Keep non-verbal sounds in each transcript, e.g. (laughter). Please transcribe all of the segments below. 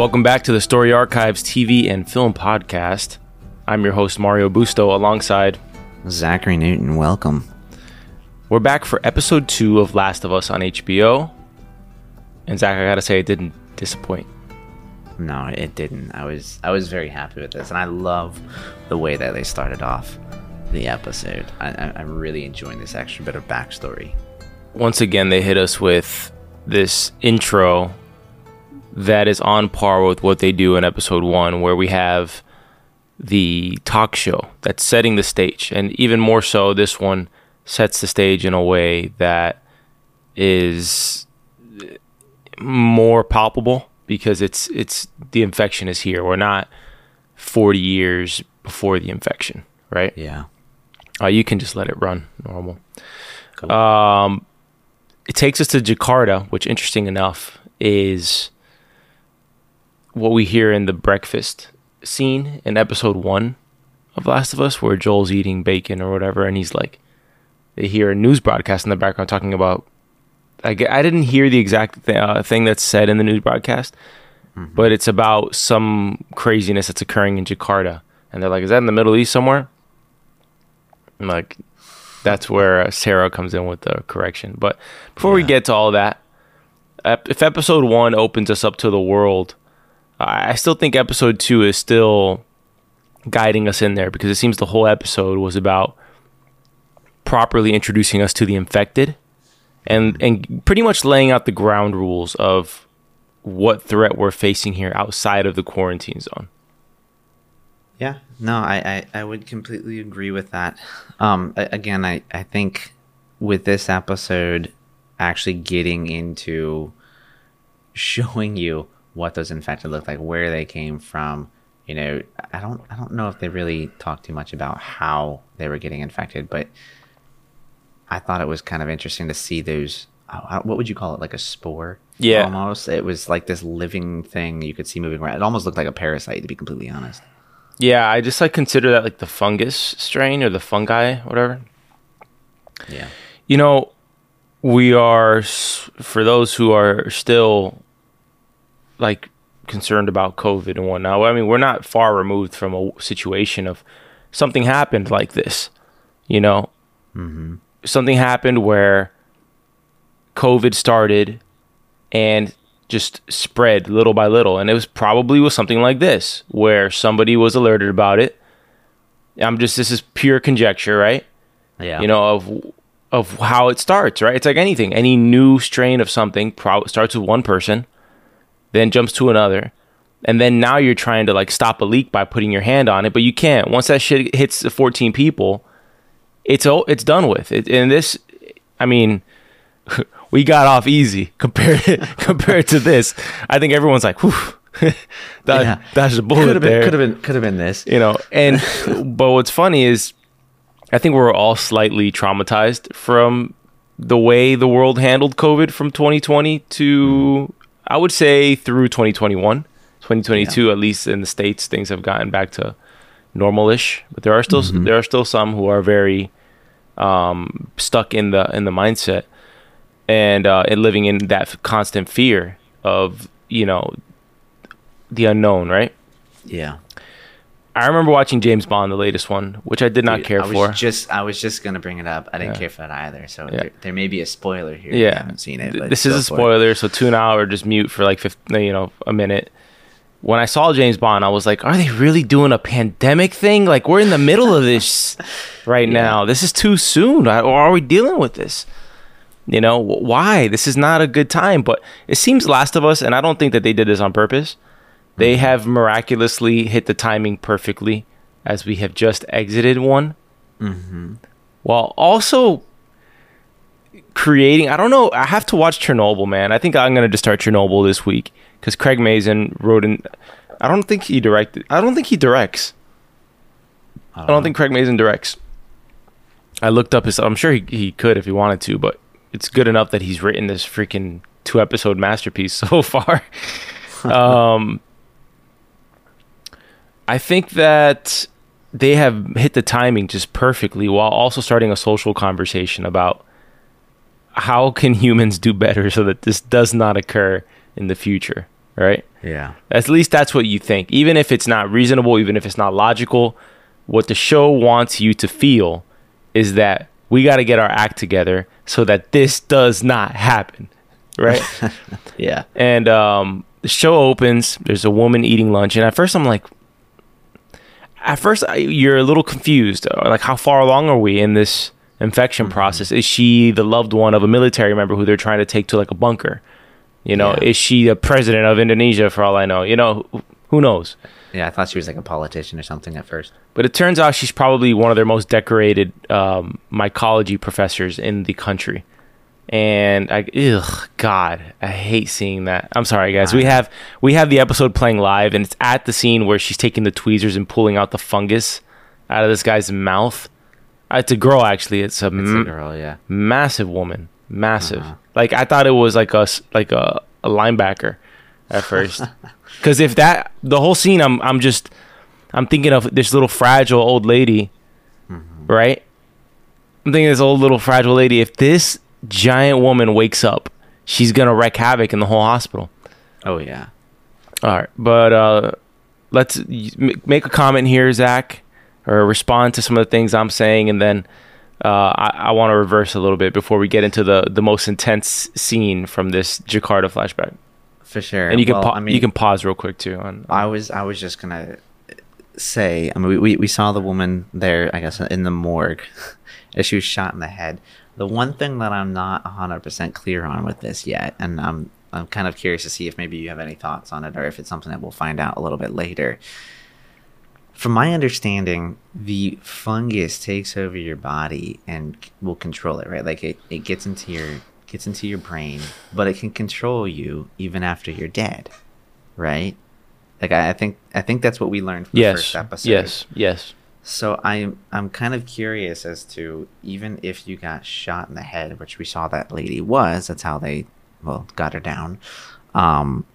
Welcome back to the Story Archives TV and Film Podcast. I'm your host, Mario Busto, alongside Zachary Newton. Welcome. We're back for episode two of Last of Us on HBO. And Zach, I gotta say, it didn't disappoint. No, it didn't. I was I was very happy with this, and I love the way that they started off the episode. I, I, I'm really enjoying this extra bit of backstory. Once again, they hit us with this intro that is on par with what they do in episode one, where we have the talk show that's setting the stage. And even more so, this one sets the stage in a way that is more palpable because it's it's the infection is here. We're not 40 years before the infection, right? Yeah. Uh, you can just let it run normal. Cool. Um, it takes us to Jakarta, which, interesting enough, is what we hear in the breakfast scene in episode one of Last of Us, where Joel's eating bacon or whatever, and he's like, they hear a news broadcast in the background talking about. I, I didn't hear the exact th- uh, thing that's said in the news broadcast, mm-hmm. but it's about some craziness that's occurring in Jakarta, and they're like, "Is that in the Middle East somewhere?" I'm like, that's where uh, Sarah comes in with the correction. But before yeah. we get to all that, if episode one opens us up to the world, I still think episode two is still guiding us in there because it seems the whole episode was about properly introducing us to the infected and and pretty much laying out the ground rules of what threat we're facing here outside of the quarantine zone. Yeah, no, I, I, I would completely agree with that. Um, again, I, I think with this episode actually getting into showing you what those infected look like, where they came from. You know, I don't I don't know if they really talked too much about how they were getting infected, but I thought it was kind of interesting to see those. Uh, what would you call it? Like a spore? Yeah, almost. It was like this living thing you could see moving around. It almost looked like a parasite, to be completely honest. Yeah, I just like consider that like the fungus strain or the fungi, whatever. Yeah. You know, we are for those who are still like concerned about COVID and whatnot. I mean, we're not far removed from a situation of something happened like this. You know, mm-hmm. something happened where COVID started and just spread little by little. And it was probably was something like this, where somebody was alerted about it. I'm just this is pure conjecture, right? Yeah. You know of of how it starts, right? It's like anything. Any new strain of something pro- starts with one person, then jumps to another, and then now you're trying to like stop a leak by putting your hand on it, but you can't. Once that shit hits the 14 people, it's all it's done with. It, and this, I mean. (laughs) we got off easy (laughs) compared (laughs) compared to this. I think everyone's like, whew, that, yeah. that's a bullet could have been. Could have been could have been this. You know, and but what's funny is I think we're all slightly traumatized from the way the world handled COVID from 2020 to I would say through 2021. 2022 yeah. at least in the states things have gotten back to normalish, but there are still mm-hmm. there are still some who are very um, stuck in the in the mindset and uh, and living in that constant fear of you know the unknown, right? Yeah. I remember watching James Bond, the latest one, which I did not care I was for. Just I was just gonna bring it up. I didn't yeah. care for that either. So yeah. there, there, may be a spoiler here. Yeah, I haven't seen it. this is a spoiler, so tune out or just mute for like 15, you know a minute. When I saw James Bond, I was like, "Are they really doing a pandemic thing? Like we're in the middle of this (laughs) right yeah. now. This is too soon. Or are we dealing with this?" You know, why? This is not a good time. But it seems Last of Us, and I don't think that they did this on purpose. They have miraculously hit the timing perfectly as we have just exited one. Mm-hmm. While also creating, I don't know, I have to watch Chernobyl, man. I think I'm going to just start Chernobyl this week because Craig Mazin wrote in. I don't think he directed. I don't think he directs. I don't, I don't think Craig Mazin directs. I looked up his. I'm sure he, he could if he wanted to, but it's good enough that he's written this freaking two episode masterpiece (laughs) so far. (laughs) um, I think that they have hit the timing just perfectly while also starting a social conversation about how can humans do better so that this does not occur in the future. right? Yeah. At least that's what you think. Even if it's not reasonable, even if it's not logical, what the show wants you to feel is that we got to get our act together so that this does not happen, right? (laughs) Yeah. and um, the show opens. There's a woman eating lunch, and at first I'm like, at first I, you're a little confused. Like, how far along are we in this infection process? Is she the loved one of a military member who they're trying to take to like a bunker? You know, Yeah. is she the president of Indonesia? For all I know, you know, who, who knows? Yeah, I thought she was like a politician or something at first. But it turns out she's probably one of their most decorated um, mycology professors in the country. And I, ugh, God, I hate seeing that. I'm sorry, guys. We have we have the episode playing live, and it's at the scene where she's taking the tweezers and pulling out the fungus out of this guy's mouth. Uh, It's a girl, actually. It's a, It's m- a girl, yeah. massive woman, massive. Uh-huh. Like I thought it was like a like a, a linebacker at first, (laughs) because if that the whole scene, I'm I'm just I'm thinking of this little fragile old lady, Mm-hmm. right? I'm thinking this old little fragile lady. If this giant woman wakes up, she's gonna wreak havoc in the whole hospital. Oh yeah. All right, but uh, let's make a comment here, Zach, or respond to some of the things I'm saying, and then uh, I, I want to reverse a little bit before we get into the the most intense scene from this Jakarta flashback. For sure. And you can Well, pa- I mean, you can pause real quick too. On, I was I was just gonna say I mean we, we, we saw the woman there I guess in the morgue (laughs) as she was shot in the head. The one thing that I'm not 100% clear on with this yet, and I'm I'm kind of curious to see if maybe you have any thoughts on it or if it's something that we'll find out a little bit later. From my understanding, the fungus takes over your body and will control it, right? Like it, it gets into your gets into your brain, but it can control you even after you're dead, right? Like I, I think I think that's what we learned from the yes, first episode. yes, yes. So I'm I'm kind of curious as to even if you got shot in the head, which we saw that lady was, that's how they well got her down. Um,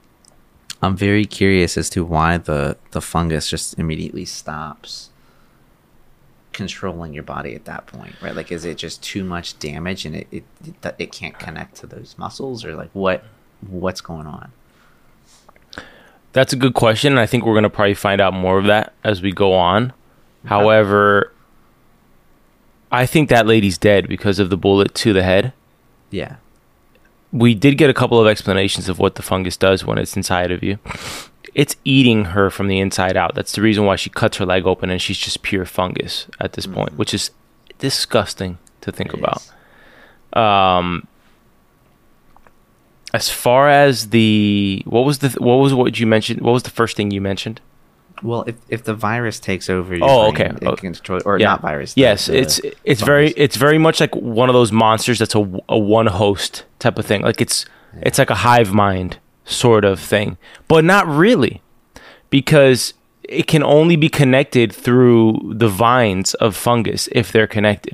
I'm very curious as to why the the fungus just immediately stops controlling your body at that point, right? Like, is it just too much damage and it it, it, can't connect to those muscles, or like what what's going on? That's a good question. and I think we're gonna probably find out more of that as we go on. However, I think that lady's dead because of the bullet to the head. Yeah, we did get a couple of explanations of what the fungus does when it's inside of you. It's eating her from the inside out. That's the reason why she cuts her leg open and she's just pure fungus at this point, which is disgusting to think It about. is. Um, as far as the what was the what was what you mentioned? What was the first thing you mentioned? Well, if if the virus takes over your Oh, brain, okay. it Oh, can control or Yeah. not virus. yes, the it's it's very it's very much like one of those monsters that's a, a one host type of thing. Like it's it's like a hive mind sort of thing, but not really, because it can only be connected through the vines of fungus if they're connected,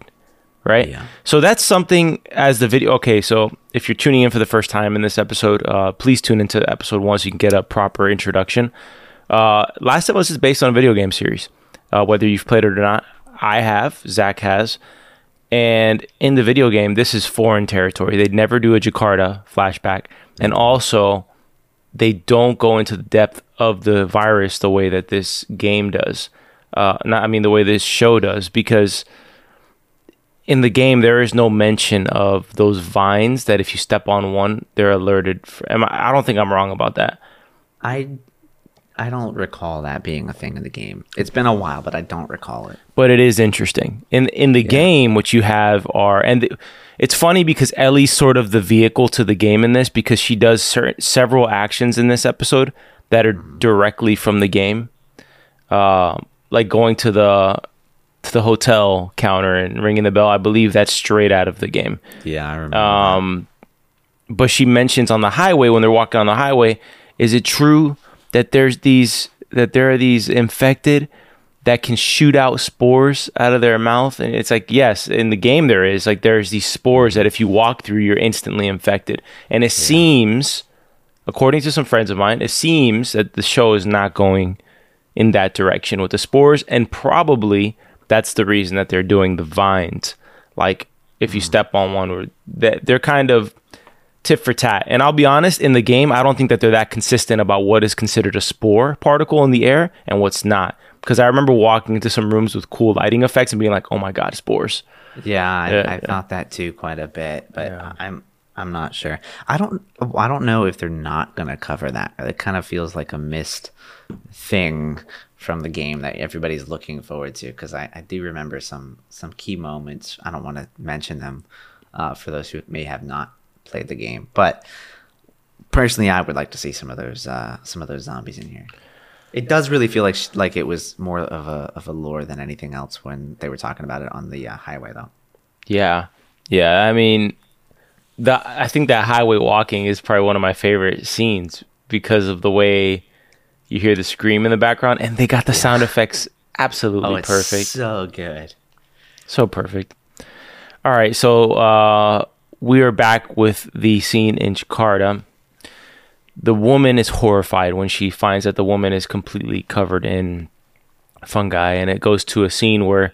right? Yeah. So that's something as the video. Okay, so if you're tuning in for the first time in this episode, uh, please tune into episode one so you can get a proper introduction. Uh, Last of Us is based on a video game series. Uh, whether you've played it or not, I have. Zach has. And in the video game, this is foreign territory. They'd never do a Jakarta flashback, and also they don't go into the depth of the virus the way that this game does. Uh, not, I mean, the way this show does, because in the game there is no mention of those vines that if you step on one, they're alerted. For, I, I don't think I'm wrong about that. I I don't recall that being a thing in the game. It's been a while, but I don't recall it. but it is interesting. In in the game, what you have are, and th- it's funny because Ellie's sort of the vehicle to the game in this because she does cer- several actions in this episode that are directly from the game, uh, like going to the to the hotel counter and ringing the bell. I believe that's straight out of the game. Yeah, I remember. Um, but she mentions on the highway when they're walking on the highway, is it true that there's these that there are these infected that can shoot out spores out of their mouth? And it's like yes, in the game there is like there's these spores that if you walk through, you're instantly infected. And it seems, according to some friends of mine, it seems that the show is not going in that direction with the spores, and probably that's the reason that they're doing the vines. Like if you hmm. step on one, or that they're kind of tit for tat. And I'll be honest, in the game, I don't think that they're that consistent about what is considered a spore particle in the air and what's not. Because I remember walking into some rooms with cool lighting effects and being like, "Oh my god, spores!" Yeah, I, Yeah, I yeah. thought that too quite a bit, but Yeah. I'm I'm not sure. I don't I don't know if they're not gonna cover that. It kind of feels like a missed thing from the game that everybody's looking forward to because I, I do remember some some key moments. I don't want to mention them uh, for those who may have not played the game, but personally, I would like to see some of those uh, some of those zombies in here. It does really feel like like it was more of a of a lore than anything else when they were talking about it on the uh, highway, though. Yeah, yeah. I mean, the I think that highway walking is probably one of my favorite scenes because of the way you hear the scream in the background, and they got the sound effects absolutely Oh, it's perfect. so good. So perfect. All right, so uh, we are back with the scene in Jakarta. The woman is horrified when she finds that the woman is completely covered in fungi, and it goes to a scene where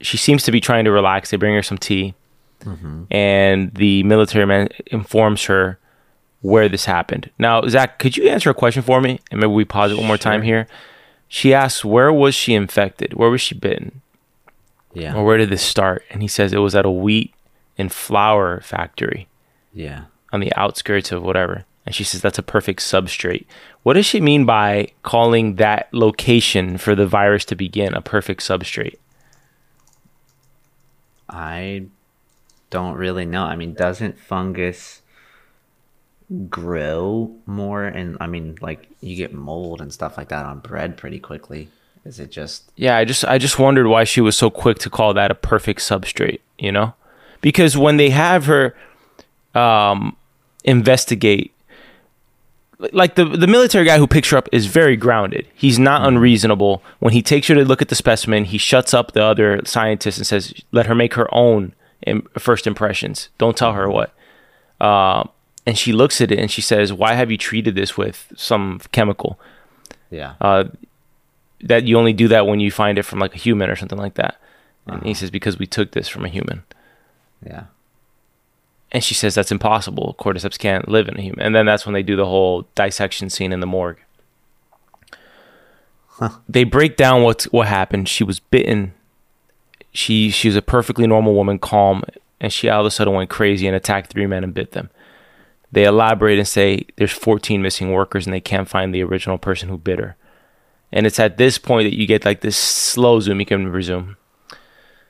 she seems to be trying to relax. They bring her some tea, mm-hmm. and the military man informs her where this happened. Now, Zach, could you answer a question for me? And maybe we pause it one more time here. She asks, "Where was she infected? Where was she bitten?" Yeah. or where did this start? And he says it was at a wheat and flour factory yeah. on the outskirts of whatever. And she says that's a perfect substrate. What does she mean by calling that location for the virus to begin a perfect substrate? I don't really know. I mean, doesn't fungus grow more? And I mean, like you get mold and stuff like that on bread pretty quickly. Is it just Yeah, I just I just wondered why she was so quick to call that a perfect substrate, you know? Because when they have her um investigate like the the military guy who picks her up is very grounded. He's not unreasonable. When he takes her to look at the specimen, he shuts up the other scientists and says, "Let her make her own Im- first impressions. Don't tell her what." Uh, and she looks at it and she says, "Why have you treated this with some chemical? yeah? Uh, that you only do that when you find it from like a human or something like that." And he says, "Because we took this from a human." Yeah. And she says that's impossible. Cordyceps can't live in a human. And then that's when they do the whole dissection scene in the morgue. They break down what what happened. She was bitten. She she was a perfectly normal woman, calm, and she all of a sudden went crazy and attacked three men and bit them. They elaborate and say there's 14 missing workers and they can't find the original person who bit her. And it's at this point that you get like this slow zoom. You can resume.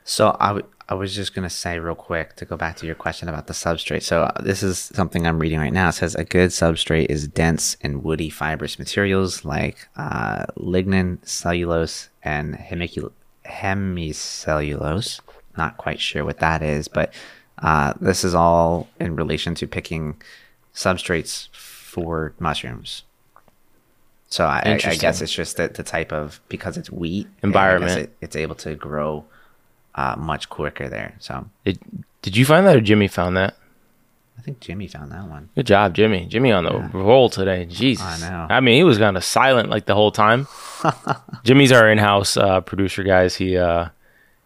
So I, w- I was just gonna say real quick to go back to your question about the substrate. So uh, this is something I'm reading right now. It says a good substrate is dense and woody fibrous materials like uh, lignin, cellulose, and hemicul- hemicellulose. Not quite sure what that is, but uh, this is all in relation to picking substrates for mushrooms. So I, I, guess it's just the, the type of because it's wheat Environment. it- it's able to grow uh, much quicker there. So Did, did you find that or Jimmy found that? I think Jimmy found that one. Good job, Jimmy. Jimmy on the roll today. Jesus. I know. I mean, he was kind of silent like the whole time. (laughs) Jimmy's our in-house uh, producer, guys. He uh,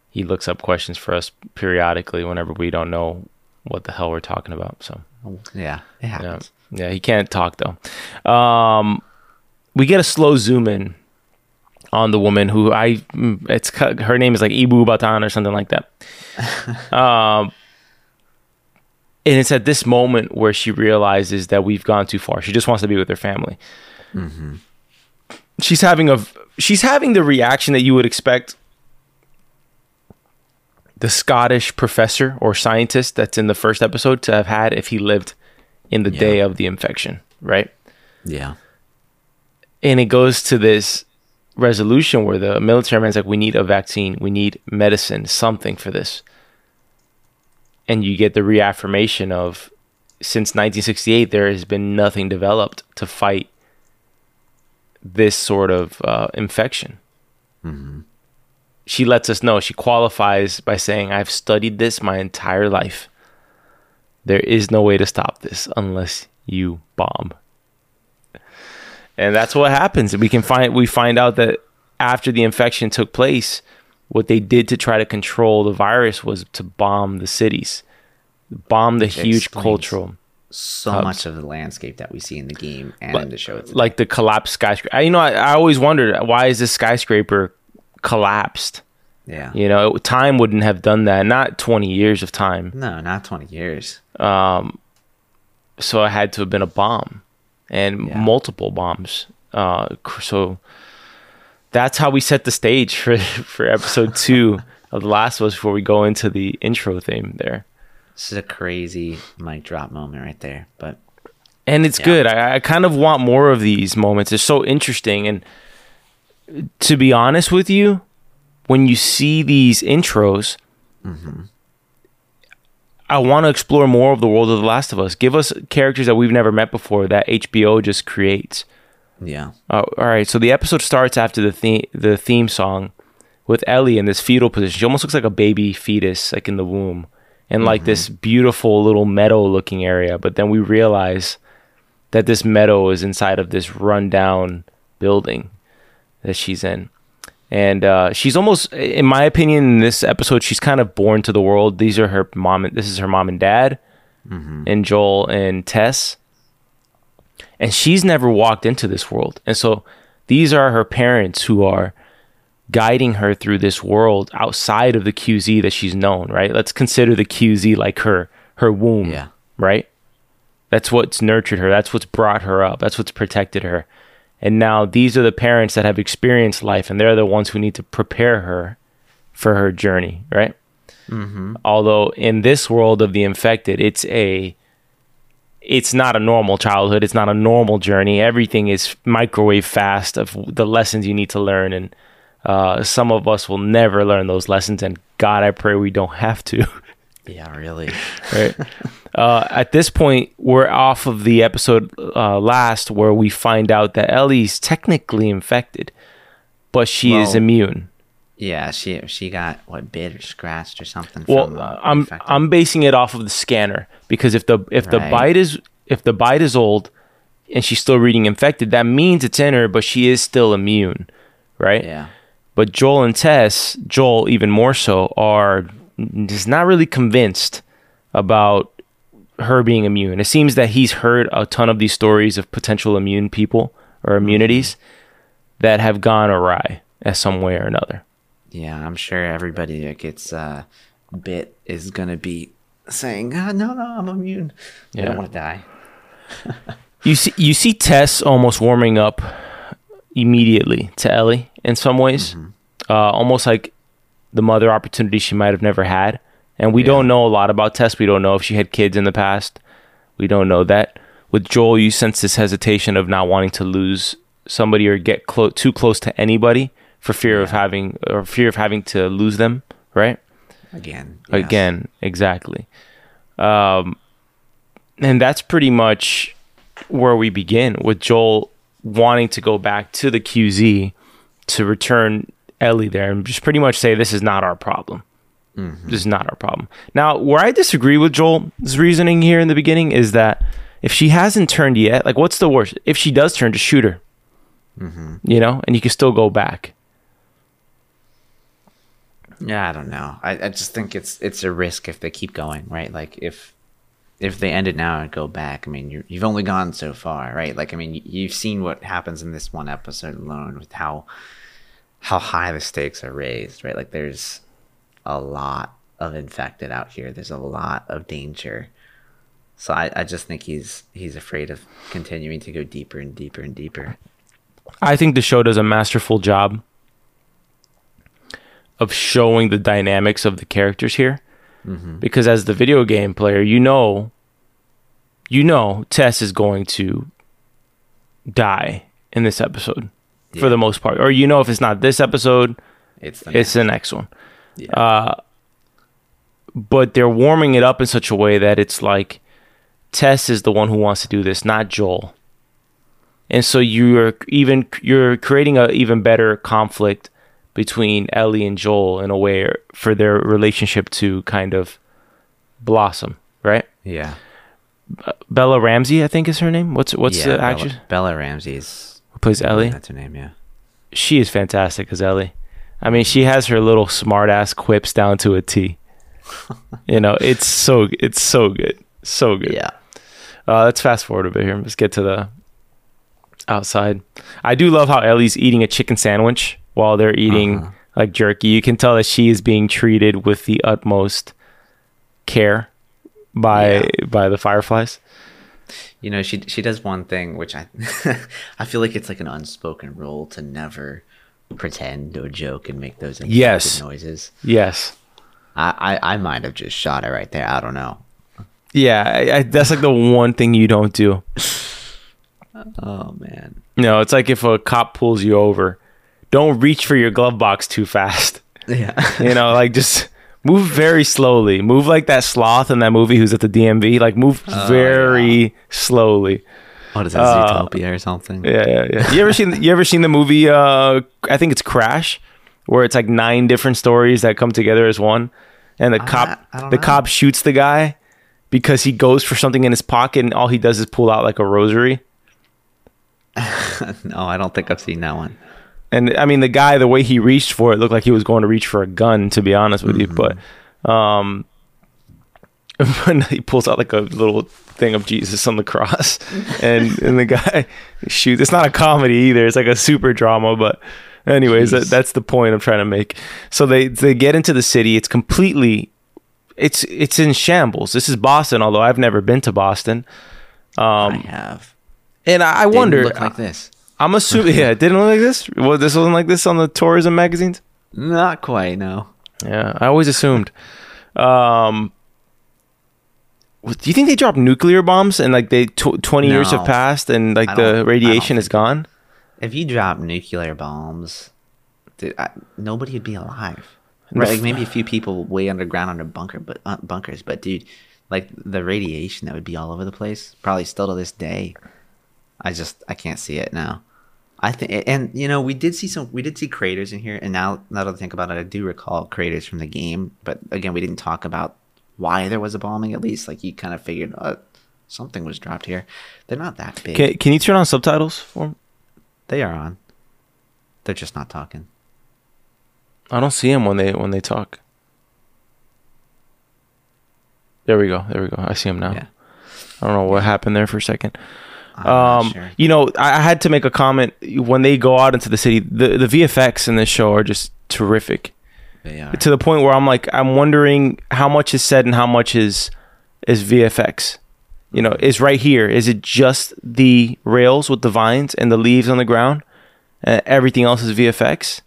he looks up questions for us periodically whenever we don't know what the hell we're talking about. So Yeah, it yeah, yeah, he can't talk though. Um, we get a slow zoom in on the woman who I mm, it's her name is like Ibu Batan or something like that. (laughs) um, and it's at this moment where she realizes that we've gone too far. She just wants to be with her family. She's having a she's having the reaction that you would expect the Scottish professor or scientist that's in the first episode to have had if he lived in the day of the infection, right? Yeah. and it goes to this resolution where the military man's like, we need a vaccine, we need medicine, something for this. And you get the reaffirmation of since 1968, there has been nothing developed to fight this sort of uh, infection. She lets us know, she qualifies by saying, I've studied this my entire life. There is no way to stop this unless you bomb and that's what happens. We can find we find out that after the infection took place, what they did to try to control the virus was to bomb the cities, bomb the huge cultural. so Hubs. much of the landscape that we see in the game and in the show. It's like the collapsed skyscraper. I, you know, I, I always wondered why is this skyscraper collapsed? yeah. You know, time wouldn't have done that. Not 20 years of time. No, not 20 years. Um, So it had to have been a bomb and Yeah. multiple bombs. Uh, so that's how we set the stage for, (laughs) for episode two (laughs) of The Last of Us before we go into the intro theme there. This is a crazy mic drop moment right there. But and it's good. I, I kind of want more of these moments. It's so interesting. And to be honest with you, when you see these intros, I want to explore more of the world of The Last of Us. Give us characters that we've never met before that HBO just creates. yeah. Oh, all right. So the episode starts after the theme, the theme song with Ellie in this fetal position. She almost looks like a baby fetus, like in the womb, and like this mm-hmm. beautiful little meadow looking area. But then we realize that this meadow is inside of this rundown building that she's in. And uh, she's almost, in my opinion, in this episode, she's kind of born to the world. These are her mom. And, this is her mom and dad, and Joel and Tess and she's never walked into this world. And so these are her parents who are guiding her through this world outside of the QZ that she's known, right? Let's consider the QZ like her her womb, Yeah. right? That's what's nurtured her. That's what's brought her up. That's what's protected her. And now these are the parents that have experienced life, and they're the ones who need to prepare her for her journey, right? Although in this world of the infected, it's a it's not a normal childhood. It's not a normal journey. Everything is microwave fast of the lessons you need to learn, and uh, some of us will never learn those lessons. And God, I pray we don't have to. (laughs) Yeah, really. right? (laughs) uh, at this point, we're off of the episode uh, last where we find out that Ellie's technically infected, but she is immune. Yeah, she she got what bit or scratched or something. Well, from, uh, I'm infected. I'm basing it off of the scanner because if the if the bite is if the bite is old and she's still reading infected, that means it's in her, but she is still immune, right? yeah. But Joel and Tess, Joel even more so, are just not really convinced about her being immune. It seems that he's heard a ton of these stories of potential immune people or immunities that have gone awry as some way or another. Yeah, I'm sure everybody that gets uh, bit is gonna be saying, "Ah, "No, no, I'm immune. I don't want to die." (laughs) You see, you see Tess almost warming up immediately to Ellie in some ways, uh, almost like the mother opportunity she might have never had. And we Yeah. don't know a lot about Tess. We don't know if she had kids in the past. We don't know that. With Joel, you sense this hesitation of not wanting to lose somebody or get clo- too close to anybody for fear of having or fear of having to lose them, right? Again. yes. again exactly um and that's pretty much where we begin with joel wanting to go back to the qz to return ellie there and just pretty much say this is not our problem Mm-hmm. this is not our problem now where i disagree with joel's reasoning here in the beginning is that if she hasn't turned yet like what's the worst if she does turn just shoot her mm-hmm. you know and you can still go back Yeah, I don't know. I, I just think it's it's a risk if they keep going, right? Like if if they end it now and go back, I mean, you you've only gone so far, right? Like I mean, you've seen what happens in this one episode alone with how how high the stakes are raised, right? Like there's a lot of infected out here. There's a lot of danger. So I, I just think he's he's afraid of continuing to go deeper and deeper and deeper. I think the show does a masterful job of showing the dynamics of the characters here. Mm-hmm. Because as the video game player, you know, you know, Tess is going to die in this episode for the most part, or you know, if it's not this episode, It's the it's the next one. Yeah. Uh, but they're warming it up in such a way that it's like Tess is the one who wants to do this, not Joel. And so you're even you're creating an even better conflict between Ellie and Joel in a way for their relationship to kind of blossom, right? yeah. Bella Ramsey, I think is her name. What's what's yeah, the Bella, actress Bella Ramsey's who plays Ellie? That's her name, yeah. She is fantastic as Ellie. I mean, she has her little smart ass quips down to a T. you know, it's so it's so good, so good. Yeah. Uh, let's fast forward a bit here. Let's get to the outside. I do love how Ellie's eating a chicken sandwich while they're eating Uh-huh. like jerky. You can tell that she is being treated with the utmost care by Yeah. by the fireflies. You know, she she does one thing which I (laughs) I feel like it's like an unspoken rule to never pretend or joke and make those Yes. noises. Yes. I, I I might have just shot it right there. I don't know. Yeah, I, I, that's like the one thing you don't do. Oh man. No, it's like if a cop pulls you over, don't reach for your glove box too fast. (laughs) Yeah. You know, like just move very slowly. Move like that sloth in that movie who's at the DMV. Like move oh, very slowly. What is that? Uh, Zootopia or something? Yeah, yeah, yeah. You ever seen you ever seen the movie uh I think it's Crash where it's like nine different stories that come together as one and the cop I the know. cop shoots the guy because he goes for something in his pocket and all he does is pull out like a rosary. (laughs) no, I don't think I've seen that one. And I mean, the guy, the way he reached for it looked like he was going to reach for a gun, to be honest with you. But, um, when he pulls out like a little thing of Jesus on the cross, and and the guy (laughs) shoots. It's not a comedy either. It's like a super drama. But, anyways, that, that's the point I'm trying to make. So they they get into the city. It's completely, it's it's in shambles. This is Boston, although I've never been to Boston. I have. And I, I wonder. look like this. I'm assuming. (laughs) Yeah, it didn't look like this. Well, this wasn't like this on the tourism magazines. Not quite. No. Yeah, I always assumed. Um, do you think they dropped nuclear bombs and like they tw- twenty years have passed and like the don't- I don't radiation is gone? If you drop nuclear bombs, dude, I, nobody would be alive. Right, like maybe a few people way underground under bunker, but uh, bunkers. But dude, like the radiation that would be all over the place, probably still to this day. I just I can't see it now. I think, and you know, we did see some, we did see craters in here, and now now that I think about it, I do recall craters from the game. But again, we didn't talk about why there was a bombing. At least, like you kind of figured, uh, something was dropped here. They're not that big. Can Can you turn on subtitles for? 'em? They are on. They're just not talking. I don't see them when they when they talk. There we go. There we go. I see them now. Yeah. I don't know what happened there for a second. Um, sure. you know, I, I had to make a comment when they go out into the city. The the VFX in this show are just terrific. To the point where I'm like, I'm wondering how much is said and how much is is VFX. You know, is right here. Is it just the rails with the vines and the leaves on the ground? Uh, everything else is VFX.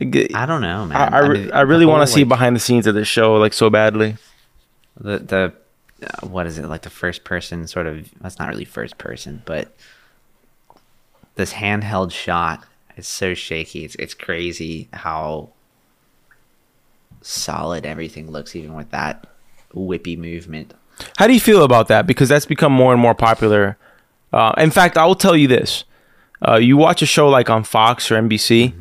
Like, I don't know, man. I, I, re- mean, I really want to whole, see behind the scenes of this show like so badly. the the uh, what is it like the first person sort of that's not really first person but this handheld shot is so shaky it's it's crazy how solid everything looks even with that whippy movement How do you feel about that? Because that's become more and more popular. Uh, in fact, I will tell you this: uh, you watch a show like on Fox or NBC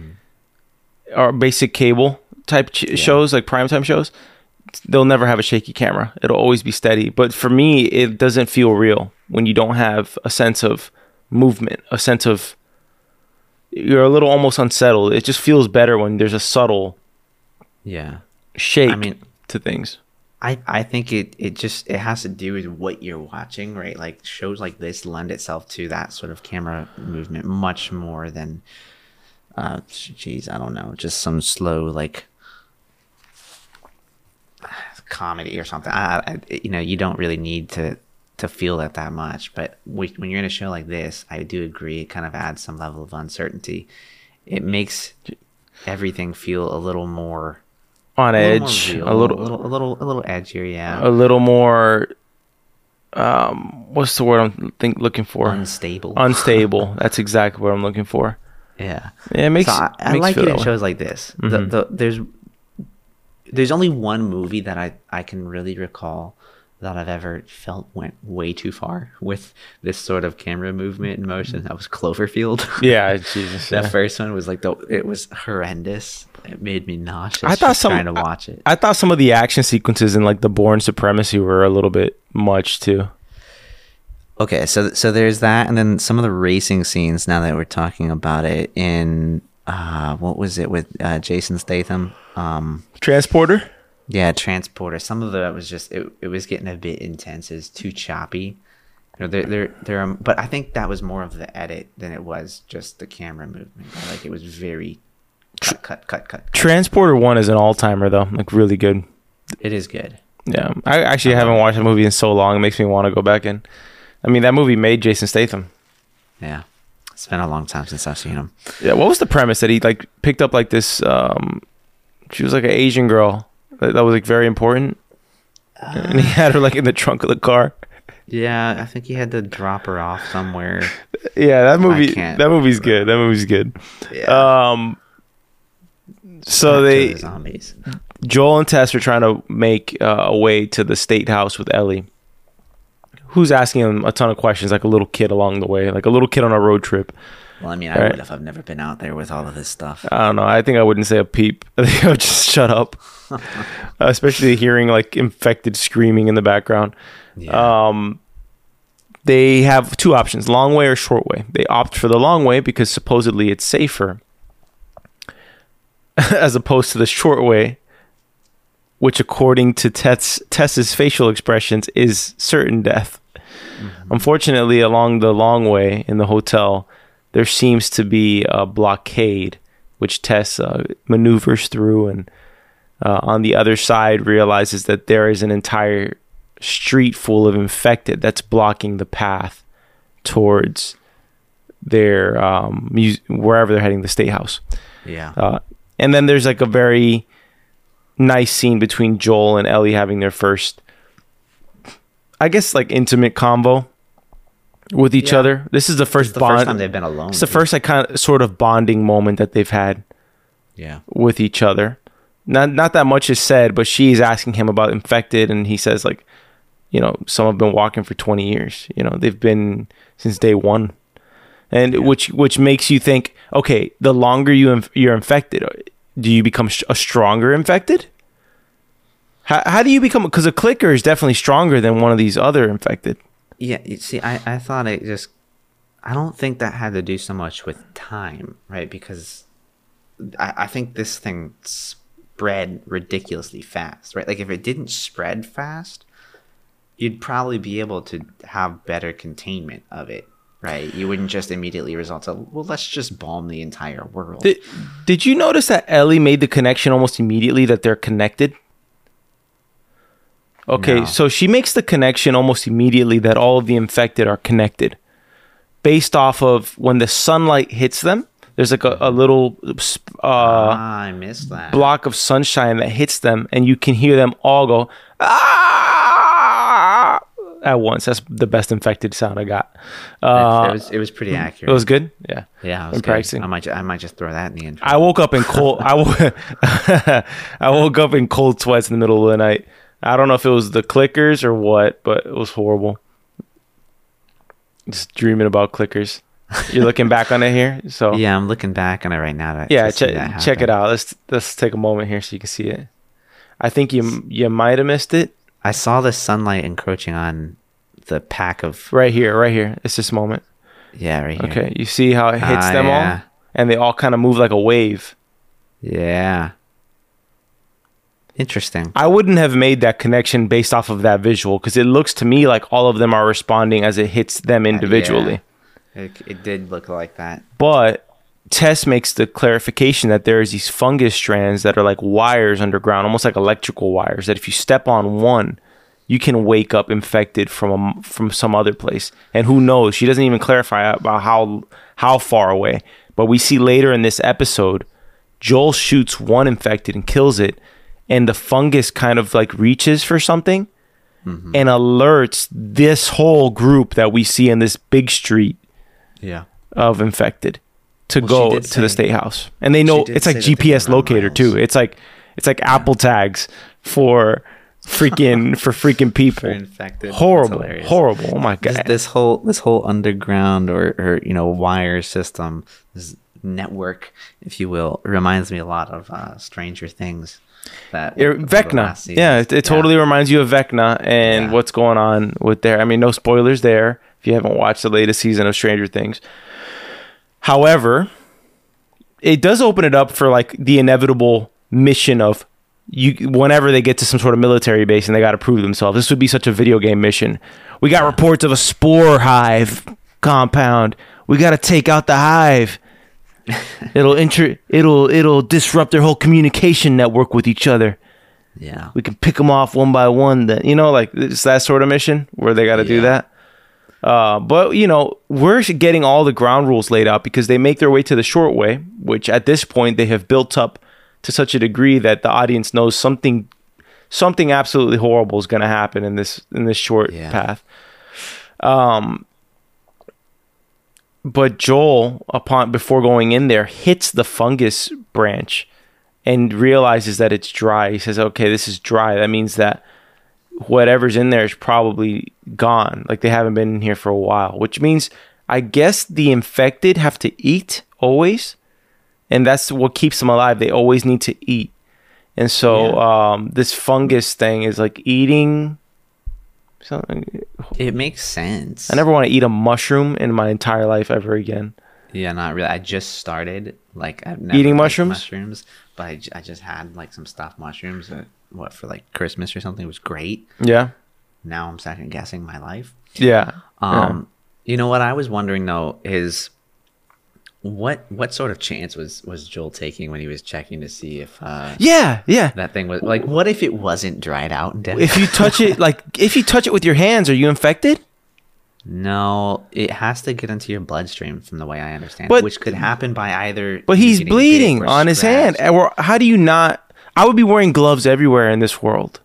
or basic cable type ch- shows, like primetime shows. They'll never have a shaky camera. It'll always be steady. But for me, it doesn't feel real when you don't have a sense of movement, a sense of you're a little almost unsettled. It just feels better when there's a subtle yeah shake I mean- to things. I, I think it, it just it has to do with what you're watching right like shows like this lend itself to that sort of camera movement much more than uh geez i don't know just some slow like (sighs) comedy or something I, I you know you don't really need to to feel that that much but we, when you're in a show like this i do agree it kind of adds some level of uncertainty it makes everything feel a little more On a little edge, real, a little, a little a little a little edgier yeah a little more um what's the word i'm think looking for unstable. unstable (laughs) that's exactly what i'm looking for yeah. yeah it makes, so I, I makes like it in way. shows like this. The, the, there's there's only one movie that I I can really recall that I've ever felt went way too far with this sort of camera movement and motion. That was Cloverfield. (laughs) yeah jesus that yeah. first one was like the it was horrendous. It made me nauseous. I thought some- trying to watch it. i thought some of the action sequences in like the Bourne Supremacy were a little bit much too Okay, so so there's that, and then some of the racing scenes. Now that we're talking about it, in uh, what was it with uh, Jason Statham? Um, transporter Yeah, transporter. Some of that was just it, it was getting a bit intense. It's too choppy. You know, there, there, there. Um, but I think that was more of the edit than it was just the camera movement. Like it was very cut, cut, cut, cut. cut. Transporter One is an all timer though, like really good. It is good. Yeah, I actually haven't watched a movie in so long. It makes me want to go back in. I mean, that movie made Jason Statham. Yeah, it's been a long time since I've seen him. Yeah, what was the premise that he like picked up like this? Um, she was like an Asian girl that, that was like very important, and he had her like in the trunk of the car. Yeah, I think he had to drop her off somewhere. Yeah, that movie. That movie's good. That movie's good. Yeah. Um, so they the zombies. Joel and Tess are trying to make uh, a way to the state house with Ellie, who's asking him a ton of questions, like a little kid along the way, like a little kid on a road trip. Well, I mean, I Right. would if I've never been out there with all of this stuff. I don't know. I think I wouldn't say a peep. (laughs) I think I would just shut up, uh, (laughs) especially hearing like infected screaming in the background. Yeah. Um, they have two options: long way or short way. They opt for the long way because supposedly it's safer, (laughs) as opposed to the short way, which, according to Tess, Tess's facial expressions, is certain death. Unfortunately, along the long way in the hotel, there seems to be a blockade, which Tess uh, maneuvers through, and uh, on the other side realizes that there is an entire street full of infected that's blocking the path towards their um, mus- wherever they're heading, the state house. yeah. Uh, and then there's like a very nice scene between Joel and Ellie having their first, I guess, like intimate convo with each Yeah. other. This is the first the bond. first time they've been alone. it's the too. first like kind of sort of bonding moment that they've had Yeah. with each other. Not not that much is said, but she's asking him about infected, and he says like, you know, some have been walking for twenty years. You know, they've been since day one, and which which makes you think, okay, the longer you inf- you're infected, uh, do you become sh- a stronger infected? How how do you become? Because a clicker is definitely stronger than one of these other infected. Yeah. You see, I, I thought it just. I don't think that had to do so much with time, right? Because I, I think this thing spread ridiculously fast, right? Like if it didn't spread fast, you'd probably be able to have better containment of it, right? You wouldn't just immediately result to, well, let's just bomb the entire world. Did, did you notice that Ellie made the connection almost immediately that they're connected? Okay, No. so she makes the connection almost immediately that all of the infected are connected based off of when the sunlight hits them. There's like a, a little uh, ah, I missed that. block of sunshine that hits them, and you can hear them all go ah at once. That's the best infected sound I got. it, Uh, it was it was pretty accurate. it was good. Yeah. yeah, it was practicing. I might I might just throw that in the intro. I woke up in cold. I, wo- (laughs) I woke up in cold sweats in the middle of the night. I don't know if it was the clickers or what, but it was horrible. Just dreaming about clickers. You're looking back on it here, so Yeah, I'm looking back on it right now. Yeah. Check check it out. Let's let's take a moment here so you can see it. I think you you might have missed it I saw the sunlight encroaching on the pack of right here, right here. It's this moment. yeah, right here. Okay, you see how it hits Ah, them yeah. all, and they all kind of move like a wave. Yeah. Interesting. I wouldn't have made that connection based off of that visual because it looks to me like all of them are responding as it hits them individually. It, it did look like that. But Tess makes the clarification that there's these fungus strands that are like wires underground, almost like electrical wires. That if you step on one, you can wake up infected from a, from some other place. And who knows? She doesn't even clarify about how how far away. But we see later in this episode, Joel shoots one infected and kills it, and the fungus kind of like reaches for something mm-hmm. and alerts this whole group that we see in this big street Yeah. of infected to Well, go to the state house, and they know it's like say that they GPS locator too. It's like it's like Apple tags for freaking (laughs) for freaking people. infected. Horrible, horrible. Oh my god. this whole this whole underground or, or you know wire system, this network, if you will, reminds me a lot of uh, Stranger Things. That It- Vecna, yeah, it, it totally reminds you of Vecna and Yeah. what's going on with there. I mean, no spoilers there if you haven't watched the latest season of Stranger Things. However, it does open it up for like the inevitable mission of you whenever they get to some sort of military base and they got to prove themselves. This would be such a video game mission. We got reports of a spore hive compound. We got to take out the hive. (laughs) it'll inter- it'll it'll disrupt their whole communication network with each other. Yeah. We can pick them off one by one. Then you know, like it's that sort of mission where they got to do that. Uh, but you know, we're getting all the ground rules laid out because they make their way to the short way, which at this point they have built up to such a degree that the audience knows something something absolutely horrible is going to happen in this in this short Yeah. path. Um, but Joel, upon before going in there, hits the fungus branch and realizes that it's dry. He says, "Okay, this is dry. That means that whatever's in there is probably gone. Like they haven't been in here for a while, which means I guess the infected have to eat always, and that's what keeps them alive. They always need to eat, and so um, this fungus thing is like eating something. It makes sense. I never want to eat a mushroom in my entire life ever again. Yeah, not really. I just started like I've never Eating mushrooms? Mushrooms, but I, j- I just had like some stuffed mushrooms. That, what for like Christmas or something it was great. Yeah, Now I'm second guessing my life. yeah. Um, you know what I was wondering though is what what sort of chance was was Joel taking when he was checking to see if uh, yeah, yeah. that thing was like what if it wasn't dried out and dead? If you touch it, like if you touch it with your hands, are you infected? no, it has to get into your bloodstream from the way I understand, But- it, which could happen by either. But he's bleeding on his hand. Or how do you not? I would be wearing gloves everywhere in this world.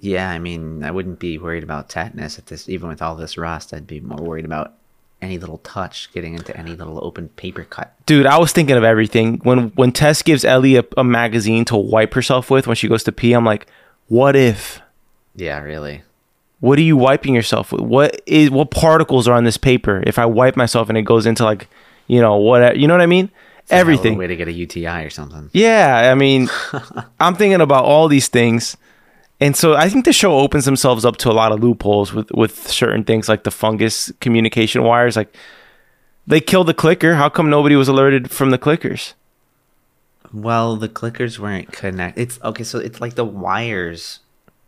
Yeah, I mean, I wouldn't be worried about tetanus at this, even with all this rust. I'd be more worried about any little touch getting into any little open paper cut. Dude, I was thinking of everything. When when Tess gives Ellie a, a magazine to wipe herself with when she goes to pee, I'm like, what if? Yeah, really. What are you wiping yourself with? What is what particles are on this paper? If I wipe myself and it goes into like, you know, what you know what I mean? It's a hell of a Everything. way to get a UTI or something. Yeah, I mean, (laughs) I'm thinking about all these things, and so I think the show opens themselves up to a lot of loopholes with with certain things like the fungus communication wires. Like they killed the clicker. How come nobody was alerted from the clickers? Well, the clickers weren't connected. It's okay. So it's like the wires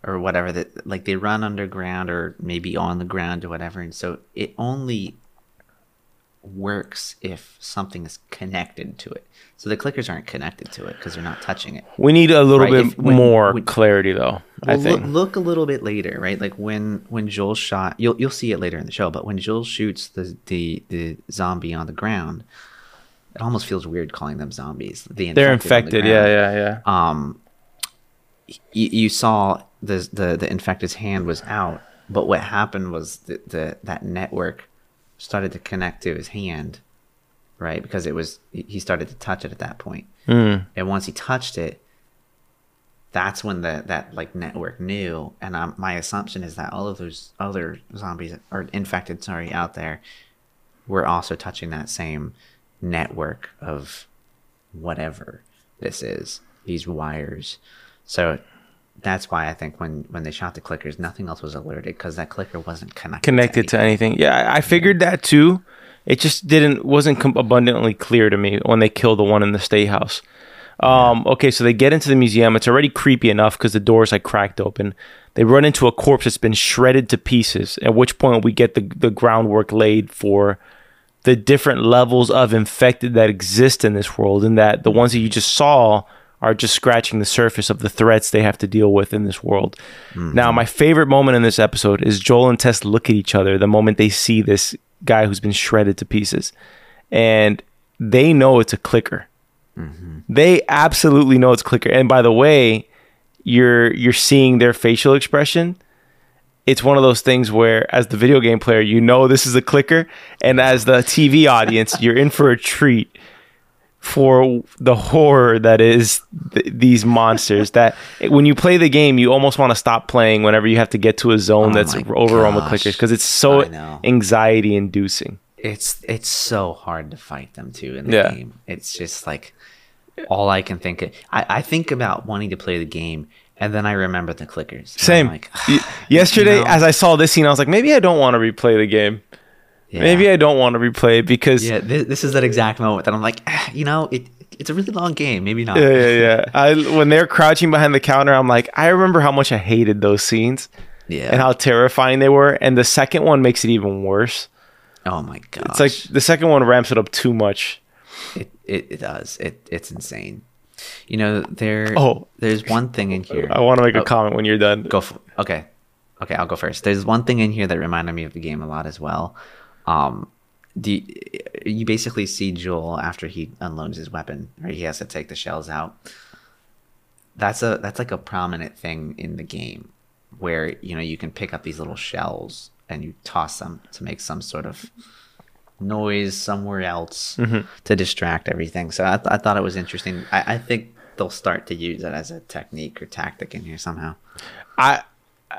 or whatever that like they run underground or maybe on the ground or whatever, and so it only works if something is connected to it. So the clickers aren't connected to it because they're not touching it. We need a little Right, bit if- when- more when- clarity, though. I think. Look, look a little bit later, right? Like when when Joel shot, you'll you'll see it later in the show. But when Joel shoots the the the zombie on the ground, it almost feels weird calling them zombies. The They're on the infected. Yeah, yeah, yeah. Um, y- you saw the the the infected's hand was out, but what happened was the, the that network started to connect to his hand, right? Because it was he started to touch it at that point, Mm. and once he touched it, that's when the that like network knew. And um, my assumption is that all of those other zombies or infected, sorry, out there, were also touching that same network of whatever this is, these wires. So that's why I think when when they shot the clickers, nothing else was alerted because that clicker wasn't connected. Connected to anything. Yeah, I I figured that too. It just didn't wasn't com- abundantly clear to me when they killed the one in the state house. Um, okay, so they get into the museum. It's already creepy enough because the door's like cracked open. They run into a corpse that's been shredded to pieces. At which point we get the the groundwork laid for the different levels of infected that exist in this world, and that the ones that you just saw are just scratching the surface of the threats they have to deal with in this world. Mm-hmm. Now, my favorite moment in this episode is Joel and Tess look at each other the moment they see this guy who's been shredded to pieces, and they know it's a clicker. Mm-hmm. They absolutely know it's clicker. And by the way, you're you're seeing their facial expression. It's one of those things where, as the video game player, you know this is a clicker, and as the TV audience, you're in for a treat for the horror that is th- these monsters. that when you play the game, you almost want to stop playing whenever you have to get to a zone Oh that's overrun with clickers because it's so anxiety inducing. it's it's so hard to fight them too in the Yeah. game. It's just like all I can think of. I, I think about wanting to play the game, and then I remember the clickers. Same. like, Y- (sighs) Yesterday, know? as I saw this scene, I was like, maybe I don't want to replay the game. Yeah. Maybe I don't want to replay it because Yeah, this, this is that exact moment that I'm like, "Ah, you know, it it's a really long game. Maybe not. Yeah, yeah, yeah. (laughs) I when they're crouching behind the counter, I'm like, I remember how much I hated those scenes Yeah. and how terrifying they were. And the second one makes it even worse. oh my god. It's like the second one ramps it up too much. it, it, it does. It it's insane. You know, there Oh. there's one thing in here. I want to make a Oh, comment when you're done. Go for okay. Okay, I'll go first. There's one thing in here that reminded me of the game a lot as well. Um the you basically see Joel after he unloads his weapon, right? He has to take the shells out. That's a that's like a prominent thing in the game where you know you can pick up these little shells and you toss them to make some sort of noise somewhere else to distract everything. So I, th- I thought it was interesting. I, I think they'll start to use it as a technique or tactic in here somehow. I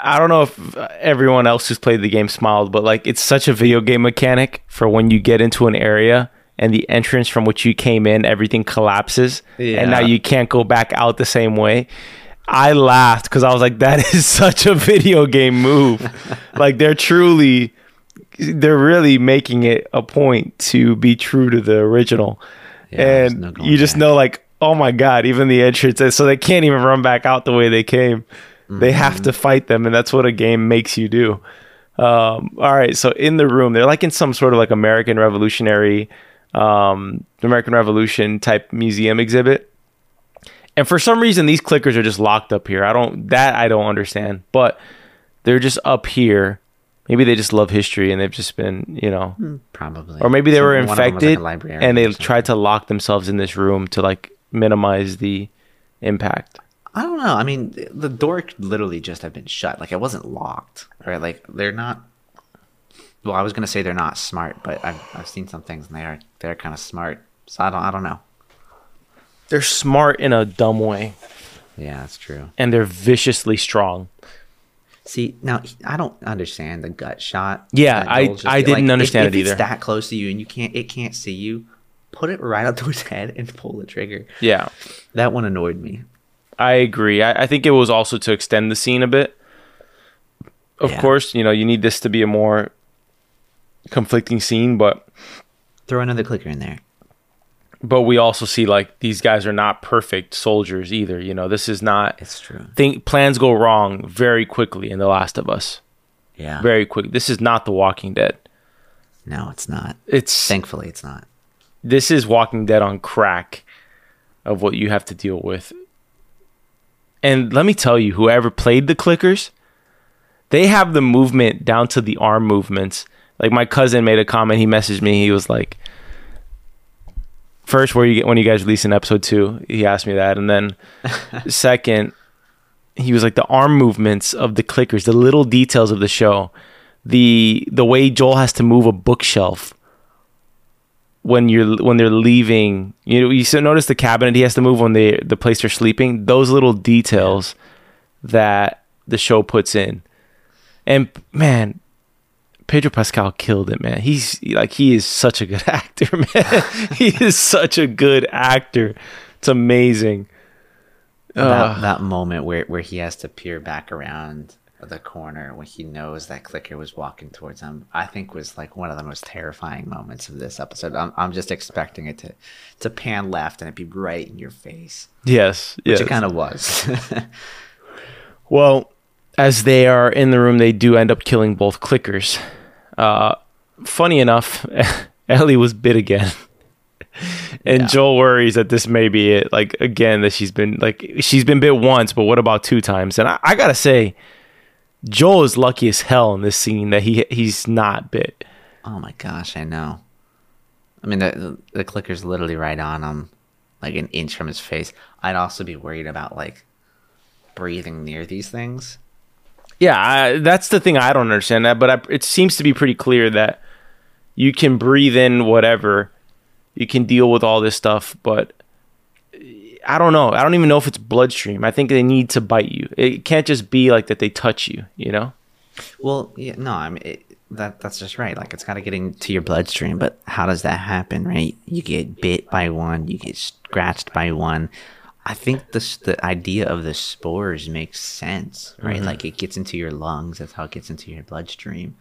I don't know if uh, everyone else who's played the game smiled, but like it's such a video game mechanic for when you get into an area and the entrance from which you came in, everything collapses, and now you can't go back out the same way. I laughed because I was like, "That (laughs) is such a video game move." (laughs) like they're truly, they're really making it a point to be true to the original, Yeah, and no you just back. know, like, oh my god, even the entrance, so they can't even run back out the way they came. They have to fight them, and that's what a game makes you do. Um, all right, so in the room, they're like in some sort of like American Revolutionary, um, American Revolution type museum exhibit. And for some reason, these clickers are just locked up here. I don't that I don't understand, but they're just up here. Maybe they just love history and they've just been, you know, Probably. or maybe they So were one of them was, like, infected and they tried to lock themselves in this room to like minimize the impact. I don't know. I mean, the door could literally just have been shut. Like it wasn't locked, right? Like they're not. Well, I was gonna say they're not smart, but I've I've seen some things and they are they're kind of smart. So I don't I don't know. They're smart in a dumb way Yeah, that's true. and they're viciously strong. See now, I don't understand the gut shot. Yeah, I- just I did. didn't if- understand if it it's either. that close to you and you can't, it can't see you. Put it right up to its head and pull the trigger. Yeah. That one annoyed me. I agree. I, I think it was also to extend the scene a bit. Of Yeah. course, you know, you need this to be a more conflicting scene, but Throw another clicker in there. but we also see like these guys are not perfect soldiers either. You know, this is not It's true. think plans go wrong very quickly in The Last of Us. Yeah. Very quick. This is not The Walking Dead. no, it's not. It's Thankfully, it's not. this is Walking Dead on crack of what you have to deal with. And let me tell you, whoever played the clickers, they have the movement down to the arm movements. Like my cousin made a comment, he messaged me, he was like First, where you get when you guys release in episode two, he asked me that, and then (laughs) second, he was like the arm movements of the clickers, the little details of the show, the the way Joel has to move a bookshelf when you're when they're leaving. You know, you so notice the cabinet he has to move when they the place they're sleeping. Those little details that the show puts in, and man, Pedro Pascal killed it, man. He's like he is such a good (laughs) actor, man. (laughs) he is such a good actor. It's amazing. that, Ugh. that moment where, where he has to peer back around the corner when he knows that clicker was walking towards him i think was like one of the most terrifying moments of this episode i'm, I'm just expecting it to to pan left and it be right in your face yes, which yes. it kind of was (laughs) Well, as they are in the room, they do end up killing both clickers. Uh, funny enough, (laughs) Ellie was bit again. (laughs) and Yeah. Joel worries that this may be it. Like again, that she's been like she's been bit once, but what about two times? And I, I gotta say, Joel is lucky as hell in this scene that he he's not bit. oh my gosh i know. I mean the, the, clicker's literally right on him like an inch from his face. I'd also be worried about like breathing near these things. Yeah, I, that's the thing I don't understand that, but I, it seems to be pretty clear that you can breathe in whatever, you can deal with all this stuff, but I don't know. I don't even know if it's bloodstream. I think they need to bite you. It can't just be like that they touch you, you know? Well, yeah, no, I mean it, that that's just right. Like it's got to get into your bloodstream, but how does that happen, right? You get bit by one, you get scratched by one. I think this the idea of the spores makes sense, right? Mm-hmm. Like it gets into your lungs. That's how it gets into your bloodstream.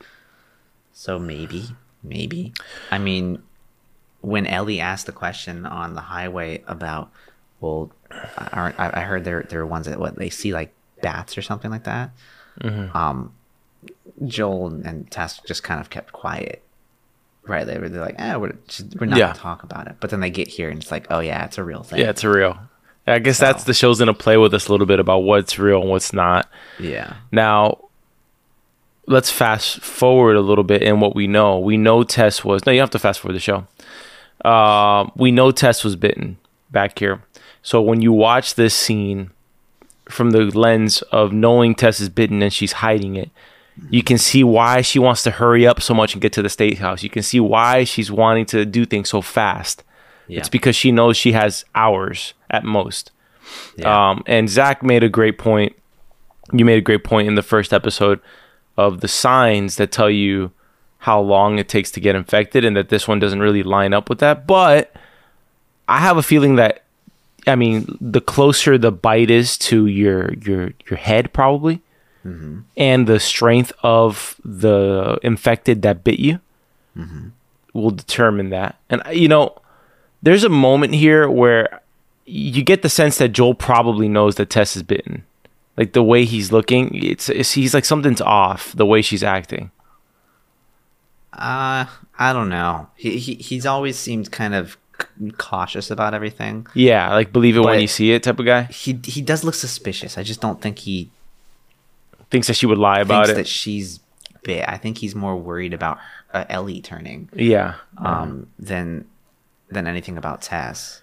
So maybe, maybe. I mean, when Ellie asked the question on the highway about, well, aren't I, I heard there there are ones that what they see like bats or something like that. Um, Joel and Tess just kind of kept quiet. Right, they were they're like, eh, we're, just, we're not Yeah. gonna talk about it. But then they get here and it's like, oh yeah, it's a real thing. Yeah, it's a real. I guess that's the show's gonna play with us a little bit about what's real and what's not. yeah, Now, let's fast forward a little bit in what we know. We know Tess was. No, you don't have to fast forward the show. Uh, we know Tess was bitten back here. So when you watch this scene from the lens of knowing Tess is bitten and she's hiding it, you can see why she wants to hurry up so much and get to the state house. You can see why she's wanting to do things so fast. yeah, It's because she knows she has hours at most. yeah. Um, and Zach made a great point. You made a great point in the first episode of the signs that tell you how long it takes to get infected, and that this one doesn't really line up with that. But I have a feeling that, I mean, the closer the bite is to your your your head, probably, mm-hmm. and the strength of the infected that bit you, mm-hmm. will determine that. And uh, you know, there's a moment here where you get the sense that Joel probably knows that Tess is bitten. Like the way he's looking, it's, it's he's like something's off the way she's acting. Uh, I don't know. He, he he's always seemed kind of cautious about everything. Yeah, like believe it when you see it type of guy. He he does look suspicious. I just don't think he Thinks that she would lie about thinks it. that she's bit. I think he's more worried about uh, Ellie turning yeah. um than than anything about Tess.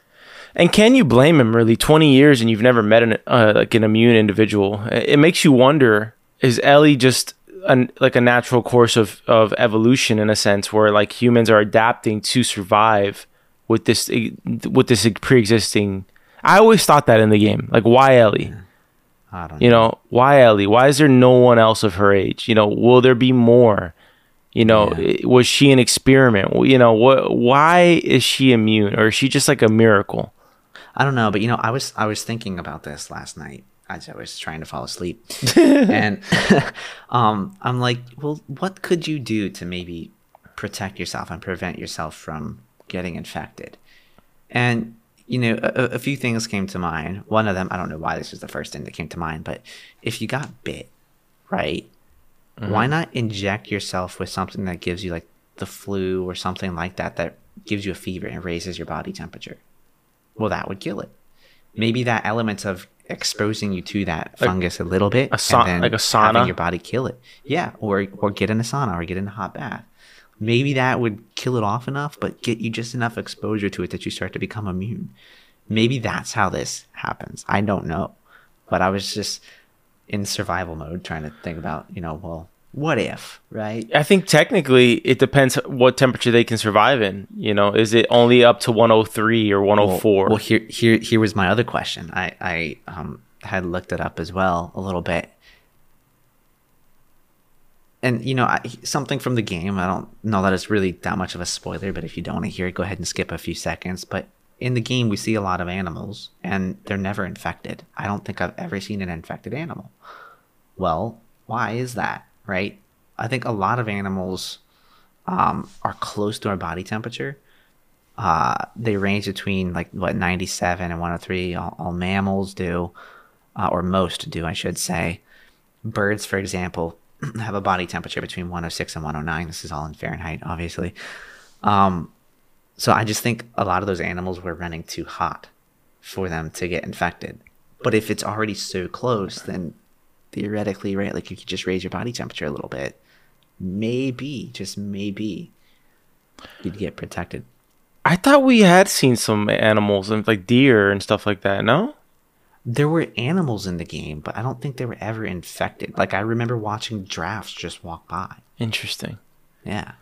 And can you blame him really? 20 years and you've never met an uh, like an immune individual. It it makes you wonder is Ellie just an, like a natural course of, of evolution in a sense where like humans are adapting to survive with this with this pre-existing I always thought that in the game. Like why Ellie? I don't You know, why Ellie? Why is there no one else of her age? You know, will there be more? You know, Yeah. was she an experiment? You know, what? Why is she immune, or is she just like a miracle? I don't know, but you know, I was I was thinking about this last night as I was trying to fall asleep, (laughs) and (laughs) um, I'm like, well, what could you do to maybe protect yourself and prevent yourself from getting infected? And you know, a, a few things came to mind. One of them, I don't know why this was the first thing that came to mind, but if you got bit, right? Mm-hmm. Why not inject yourself with something that gives you like the flu or something like that that gives you a fever and raises your body temperature? well, that would kill it. Maybe that element of exposing you to that fungus a little bit, a sa- like a sauna? having your body kill it. Yeah, or or get in a sauna or get in a hot bath. Maybe that would kill it off enough, but get you just enough exposure to it that you start to become immune. Maybe that's how this happens. I don't know, but I was just in survival mode trying to think about, you know, well, what if, right? I think technically it depends what temperature they can survive in. You know, is it only up to 103 or 104? Well, here, here, here was my other question. I, I um, had looked it up as well a little bit, and you know, I, something from the game. I don't know that it's really that much of a spoiler, but if you don't want to hear it, go ahead and skip a few seconds. But in the game, we see a lot of animals, and they're never infected. I don't think I've ever seen an infected animal. Well, why is that? Right? I think a lot of animals um, are close to our body temperature uh, they range between like what 97 and 103 all, all mammals do uh, or most do i should say birds for example (clears throat) have a body temperature between 106 and 109 this is all in fahrenheit obviously. Um, so i just think a lot of those animals were running too hot for them to get infected. But if it's already so close then theoretically right like you could just raise your body temperature a little bit. Maybe just maybe you'd get protected. I thought we had seen some animals and like deer and stuff like that. No, there were animals in the game, but I don't think they were ever infected. Like I remember watching drafts just walk by. interesting. Yeah.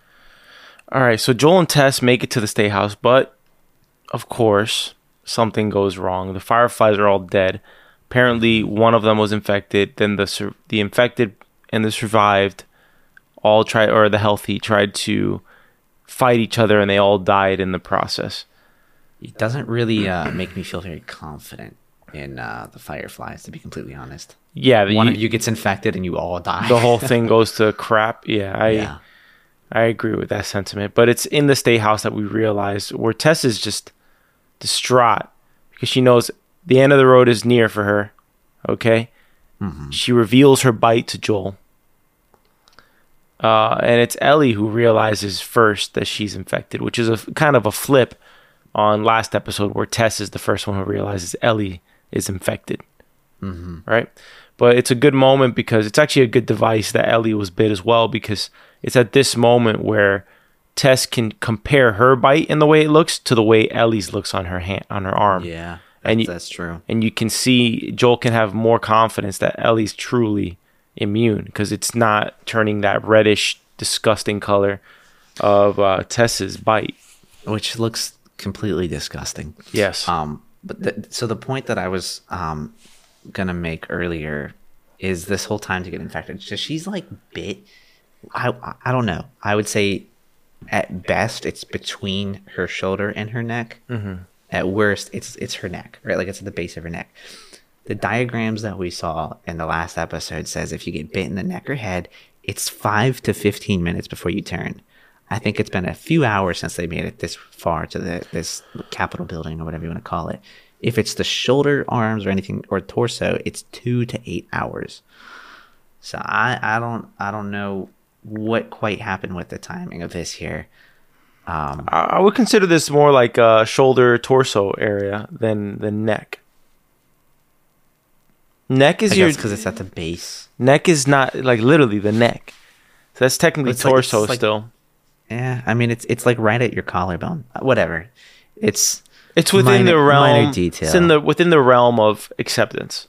All right, so Joel and Tess make it to the state house, but of course something goes wrong. The fireflies are all dead. Apparently, one of them was infected. Then the sur- the infected and the survived all tried, or the healthy tried to fight each other, and they all died in the process. It doesn't really uh, make me feel very confident in uh, the fireflies, to be completely honest. Yeah, the, One you- of you gets infected and you all die. the whole thing (laughs) goes to crap. Yeah, I yeah. I agree with that sentiment. But it's in the state house that we realize where Tess is just distraught because she knows the end of the road is near for her. Okay. She reveals her bite to Joel. Uh, and it's Ellie who realizes first that she's infected, which is a kind of a flip on last episode where Tess is the first one who realizes Ellie is infected. Right? But it's a good moment because it's actually a good device that Ellie was bit as well because it's at this moment where Tess can compare her bite and the way it looks to the way Ellie's looks on her hand on her arm. Yeah, And that's, you- that's true. And you can see Joel can have more confidence that Ellie's truly immune because it's not turning that reddish, disgusting color of uh, Tess's bite. Which looks completely disgusting. Yes. Um, but the, so the point that I was um gonna make earlier is this whole time to get infected. So she's like bit. I I don't know. I would say at best it's between her shoulder and her neck. Mm-hmm. At worst, it's it's her neck, right? Like it's at the base of her neck. The diagrams that we saw in the last episode says if you get bit in the neck or head, it's five to fifteen minutes before you turn. I think it's been a few hours since they made it this far to the this Capitol building or whatever you want to call it. If it's the shoulder, arms, or anything or torso, it's two to eight hours. So I I don't I don't know what quite happened with the timing of this here. Um, I would consider this more like a shoulder torso area than the neck. Neck is I your because it's at the base. neck is not like literally the neck. So that's technically It's like- torso like- still. Yeah, I mean it's it's like right at your collarbone. Uh, Whatever. It's It's within minor- the realm. minor detail. It's in the within the realm of acceptance.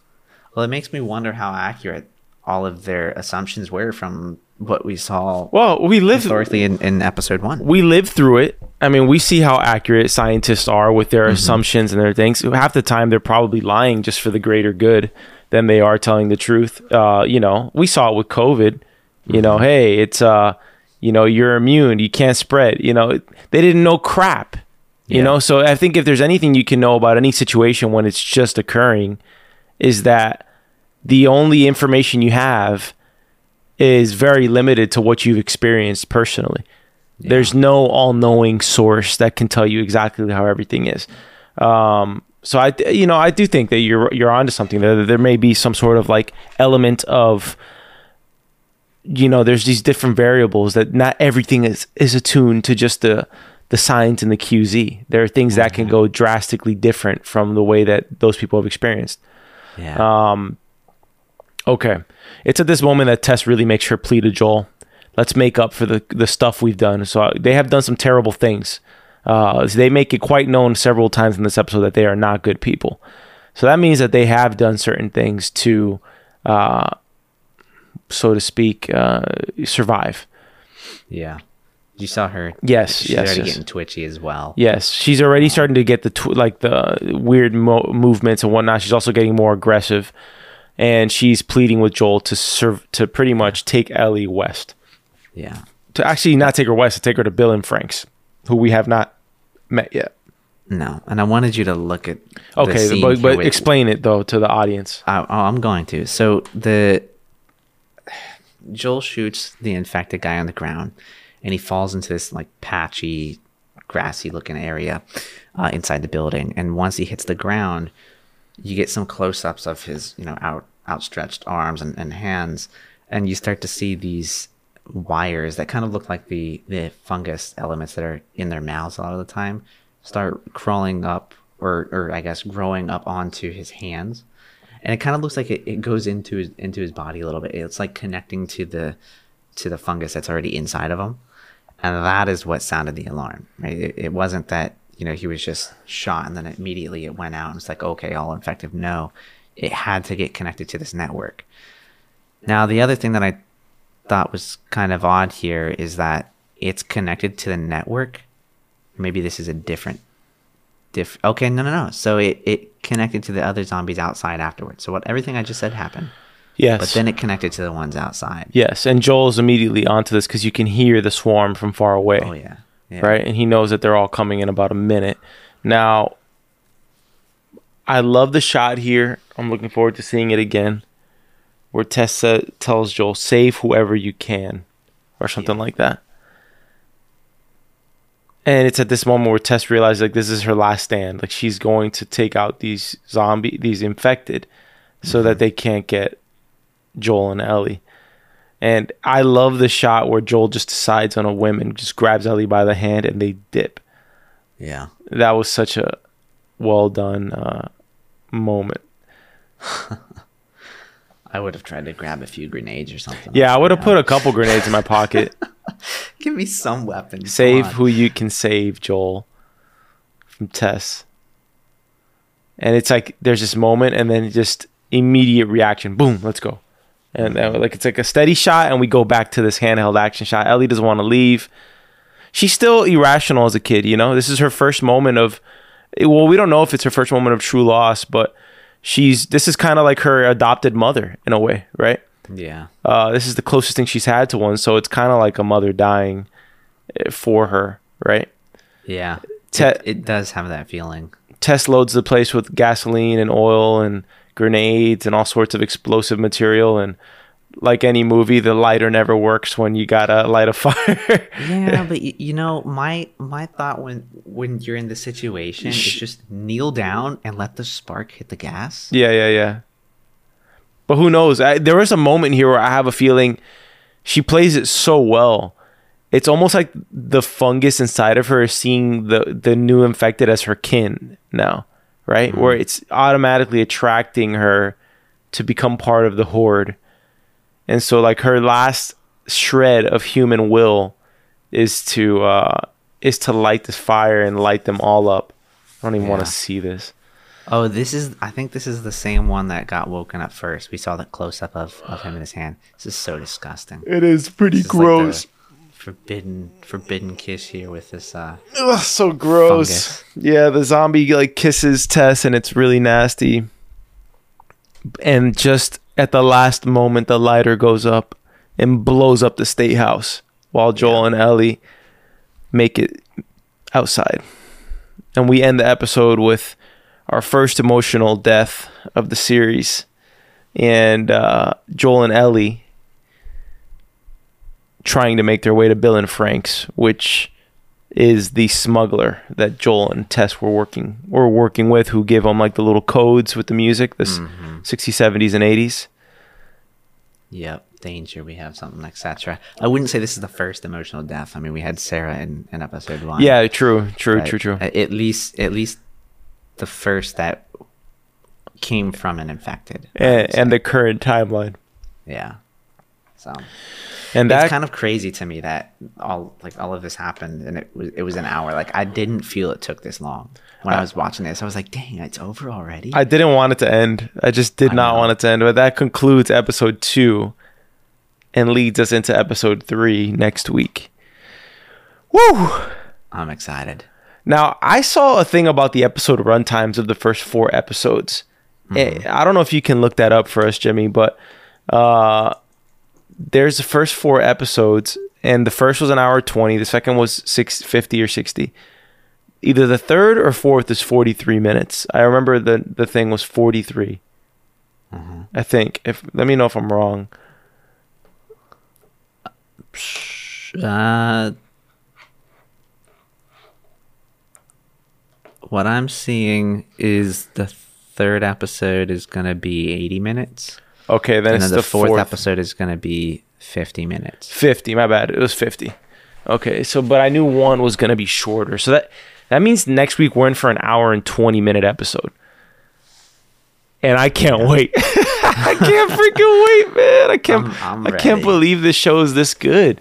well, it makes me wonder how accurate all of their assumptions were from what we saw Well, we live historically in, in episode one. we live through it. I mean, we see how accurate scientists are with their assumptions and their things. Half the time, they're probably lying just for the greater good than they are telling the truth. Uh, you know, we saw it with COVID. You know, hey, it's uh, you know, you're immune, you can't spread. You know, they didn't know crap. You Yeah. know, so I think if there's anything you can know about any situation when it's just occurring, is that the only information you have is very limited to what you've experienced personally. There's no all-knowing source that can tell you exactly how everything is. Um, so I, you know, I do think that you're you're onto something. There, there may be some sort of like element of, you know, there's these different variables that not everything is is attuned to just the the signs and the QZ. There are things that can go drastically different from the way that those people have experienced. Yeah. Um, Okay. It's at this moment that Tess really makes her plea to Joel. Let's make up for the the stuff we've done. So uh, they have done some terrible things. Uh, they make it quite known several times in this episode that they are not good people. So that means that they have done certain things to, uh, so to speak, uh, survive. yeah. You saw her. Yes, She's yes, already yes. getting twitchy as well. Yes, she's already starting to get the tw- like the weird mo- movements and whatnot. She's also getting more aggressive, and she's pleading with Joel to serve to pretty much take Ellie west. Yeah. to actually not take her west, to take her to Bill and Frank's, who we have not met yet. No, and I wanted you to look at. the Okay, scene but, but explain it though to the audience. I, oh, I'm going to. So the Joel shoots the infected guy on the ground, and he falls into this like patchy, grassy looking area uh, inside the building. And once he hits the ground, you get some close ups of his you know out outstretched arms and, and hands, and you start to see these wires that kind of look like the the fungus elements that are in their mouths a lot of the time start crawling up or or I guess growing up onto his hands and it kind of looks like it, it goes into his into his body a little bit. It's like connecting to the to the fungus that's already inside of him. And that is what sounded the alarm right? It, it wasn't that you know he was just shot and then immediately it went out and it's like okay all infective. No it had to get connected to this network. Now the other thing that i thought was kind of odd here is that it's connected to the network. Maybe this is a different diff okay no no no so it it connected to the other zombies outside afterwards so what everything i just said happened Yes. but then it connected to the ones outside yes, and Joel's immediately onto this because you can hear the swarm from far away. oh yeah, yeah. Right, and he knows that they're all coming in about a minute. Now, I love the shot here. I'm looking forward to seeing it again, where Tessa tells Joel, "Save whoever you can," or something like that. And it's at this moment where Tess realizes like this is her last stand. Like she's going to take out these zombie, these infected, so that they can't get Joel and Ellie. And I love the shot where Joel just decides on a whim and just grabs Ellie by the hand and they dip. Yeah. That was such a well done uh, moment. (laughs) I would have tried to grab a few grenades or something. Yeah, I would have put a couple grenades in my pocket. (laughs) Give me some weapons. Save who you can save, Joel, from Tess. And it's like there's this moment, and then just immediate reaction. Boom, let's go. And then, like it's like a steady shot, and we go back to this handheld action shot. Ellie doesn't want to leave. She's still irrational as a kid, you know. This is her first moment of. Eh, well, we don't know if it's her first moment of true loss, but she's. This is kind of like her adopted mother in a way, right? Yeah. Uh, this is the closest thing she's had to one, so it's kind of like a mother dying eh, for her, right? Yeah. Te- it, it does have that feeling. Tess loads the place with gasoline and oil and grenades and all sorts of explosive material. And like any movie, the lighter never works when you gotta light a (laughs) fire. Yeah, but y- you know, my my thought when when you're in this situation is just kneel down and let the spark hit the gas. yeah, yeah, yeah. But who knows? I, there was a moment here where I have a feeling she plays it so well. It's almost like the fungus inside of her is seeing the the new infected as her kin now, right? Where it's automatically attracting her to become part of the horde. And so like her last shred of human will is to uh is to light this fire and light them all up. I don't even want to see this. Oh, this is I think this is the same one that got woken up first. We saw the close up of, of him in his hand. This is so disgusting. It is pretty This is like forbidden forbidden kiss here with this uh Ugh, so gross. Fungus. Yeah, the zombie like kisses Tess and it's really nasty. And just at the last moment the lighter goes up and blows up the state house while Joel and Ellie make it outside. And we end the episode with our first emotional death of the series. And uh, Joel and Ellie trying to make their way to Bill and Frank's, which is the smuggler that Joel and Tess were working were working with, who give them like the little codes with the music, the s- 60s, 70s, and 80s. Yep, danger. We have something, etc. I wouldn't say this is the first emotional death. I mean, we had Sarah in, in episode one. Yeah, true, true, true, true. At least, at least the first that came from an infected. And, and the current timeline, yeah. So and that's kind of crazy to me that all like all of this happened and it was it was an hour. Like I didn't feel it took this long when I was watching this. I was like, dang, it's over already. I didn't want it to end. I just did I not know. want it to end. But that concludes episode two, and leads us into episode three next week. Woo! I'm excited. Now, I saw a thing about the episode runtimes of the first four episodes. Eh, I don't know if you can look that up for us, Jimmy, but uh, there's the first four episodes, and the first was an hour 20, the second was six, 50 or 60. Either the third or fourth is 43 minutes. I remember the, the thing was 43. I think. If Let me know if I'm wrong. Uh, what I'm seeing is the third episode is gonna be 80 minutes, Okay, then and it's then the, the, fourth, fourth episode is gonna be 50 minutes. 50 my bad. It was 50 okay so but i knew one was going to be shorter. So that that means next week we're in for an hour and 20 minute episode. And i can't wait. (laughs) I can't freaking wait man. I can't I'm- I'm i can't believe this show is this good.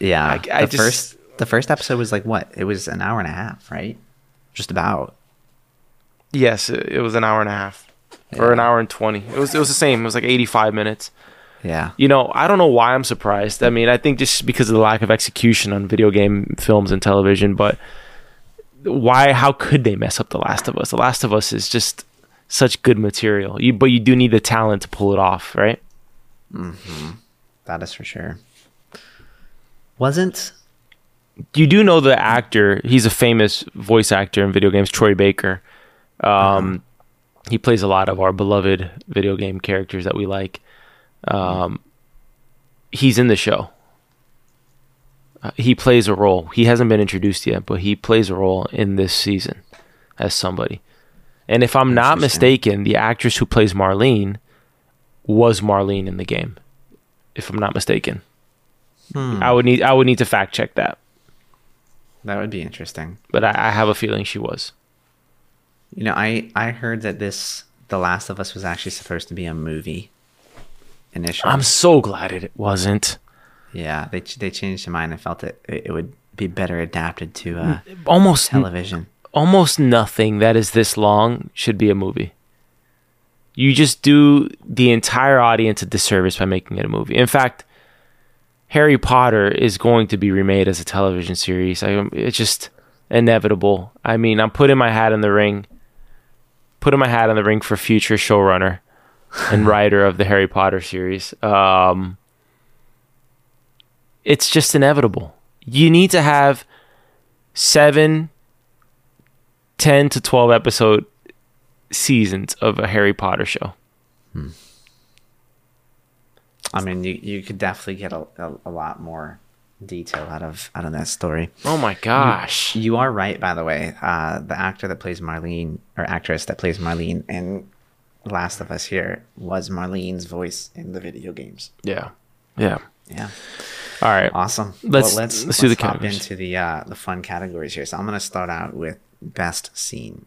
Yeah, I- I the just- first the first episode was like what? It was an hour and a half, right? Just about. yes it, it was an hour and a half or an hour and 20 it was it was the same it was like 85 minutes Yeah. you know, I don't know why I'm surprised. I mean, I think just because of the lack of execution on video game films and television, but why how could they mess up The Last of Us? The Last of Us is just such good material. You but you do need the talent to pull it off, right? Mm-hmm. That is for sure. Wasn't You do know the actor, he's a famous voice actor in video games, Troy Baker. Um he plays a lot of our beloved video game characters that we like. Um he's in the show. Uh, he plays a role. He hasn't been introduced yet, but he plays a role in this season as somebody. And if I'm not mistaken, the actress who plays Marlene was Marlene in the game. If I'm not mistaken, Hmm. I would need I would need to fact check that, That would be interesting. but I, I have a feeling she was. You know, I I heard that this The Last of Us was actually supposed to be a movie. Initially, I'm so glad it wasn't. yeah, they they changed their mind and felt that it, it would be better adapted to uh, Almost television. almost nothing that is this long should be a movie. You just do the entire audience a disservice by making it a movie. In fact, Harry Potter is going to be remade as a television series. I, it's just inevitable. I mean, I'm putting my hat in the ring, putting my hat in the ring for future showrunner and (laughs) writer of the Harry Potter series. Um, it's just inevitable. You need to have seven 10 to 12 episode seasons of a Harry Potter show. I mean, you you could definitely get a, a, a lot more detail out of out of that story. Oh my gosh. You are right, by the way. Uh, the actor that plays Marlene, or actress that plays Marlene in Last of Us here, was Marlene's voice in the video games. Yeah. Yeah. Yeah, All right. awesome. Let's- well, let's let's do the hop into the uh, the fun categories here. So I'm gonna start out with best scene.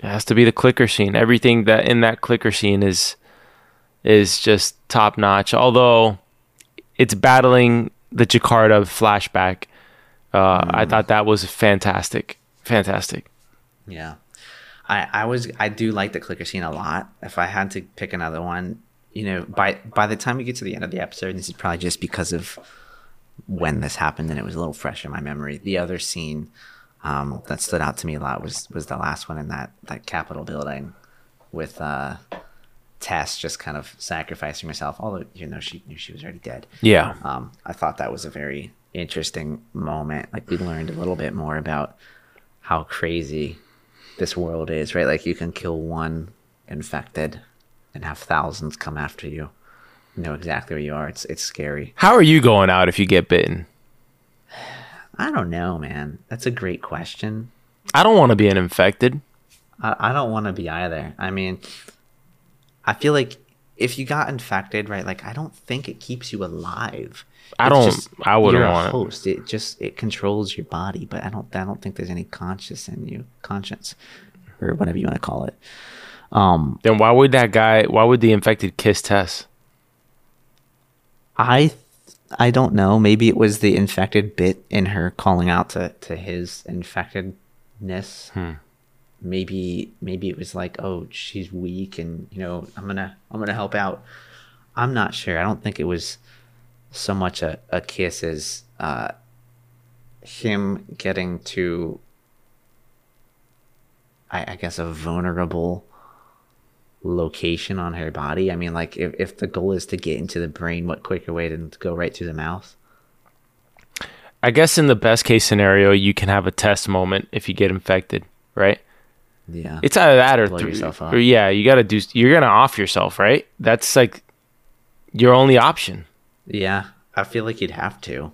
It has to be the clicker scene. Everything that in that clicker scene is is just top notch. Although it's battling the Jakarta flashback. Uh, I thought that was fantastic. Fantastic. Yeah. I, I was I do like the clicker scene a lot. If I had to pick another one, you know, by by the time we get to the end of the episode, and this is probably just because of when this happened and it was a little fresh in my memory. The other scene um, that stood out to me a lot was was the last one in that that Capitol building with uh, Tess just kind of sacrificing herself, although you know she knew she was already dead. Yeah. Um, I thought that was a very interesting moment. Like we learned a little bit more about how crazy this world is, right? Like you can kill one infected and have thousands come after you. You know exactly where you are. It's it's scary. How are you going out if you get bitten? I don't know, man. That's a great question. I don't want to be an infected. I, I don't want to be either. I mean, I feel like if you got infected, right? Like I don't think it keeps you alive. I It's don't- I wouldn't a want it. host. It just it controls your body, but I don't. I don't think there's any conscious in you, conscience, or whatever you want to call it. Um, Then why would that guy? Why would the infected kiss Tess? I I don't know. Maybe it was the infected bit in her calling out to to his infectedness. Hmm. Maybe maybe it was like, oh, she's weak, and you know, I'm gonna I'm gonna help out. I'm not sure. I don't think it was so much a, a kiss as uh, him getting to, I, I guess, a vulnerable location on her body. I mean, like if, if the goal is to get into the brain, what quicker way than to go right through the mouth? I guess in the best case scenario, you can have a Tess moment if you get infected, right? Yeah. It's either that or, th- yourself up. or yeah, you got to do. You're gonna off yourself, right? That's like your only option. yeah. I feel like you'd have to.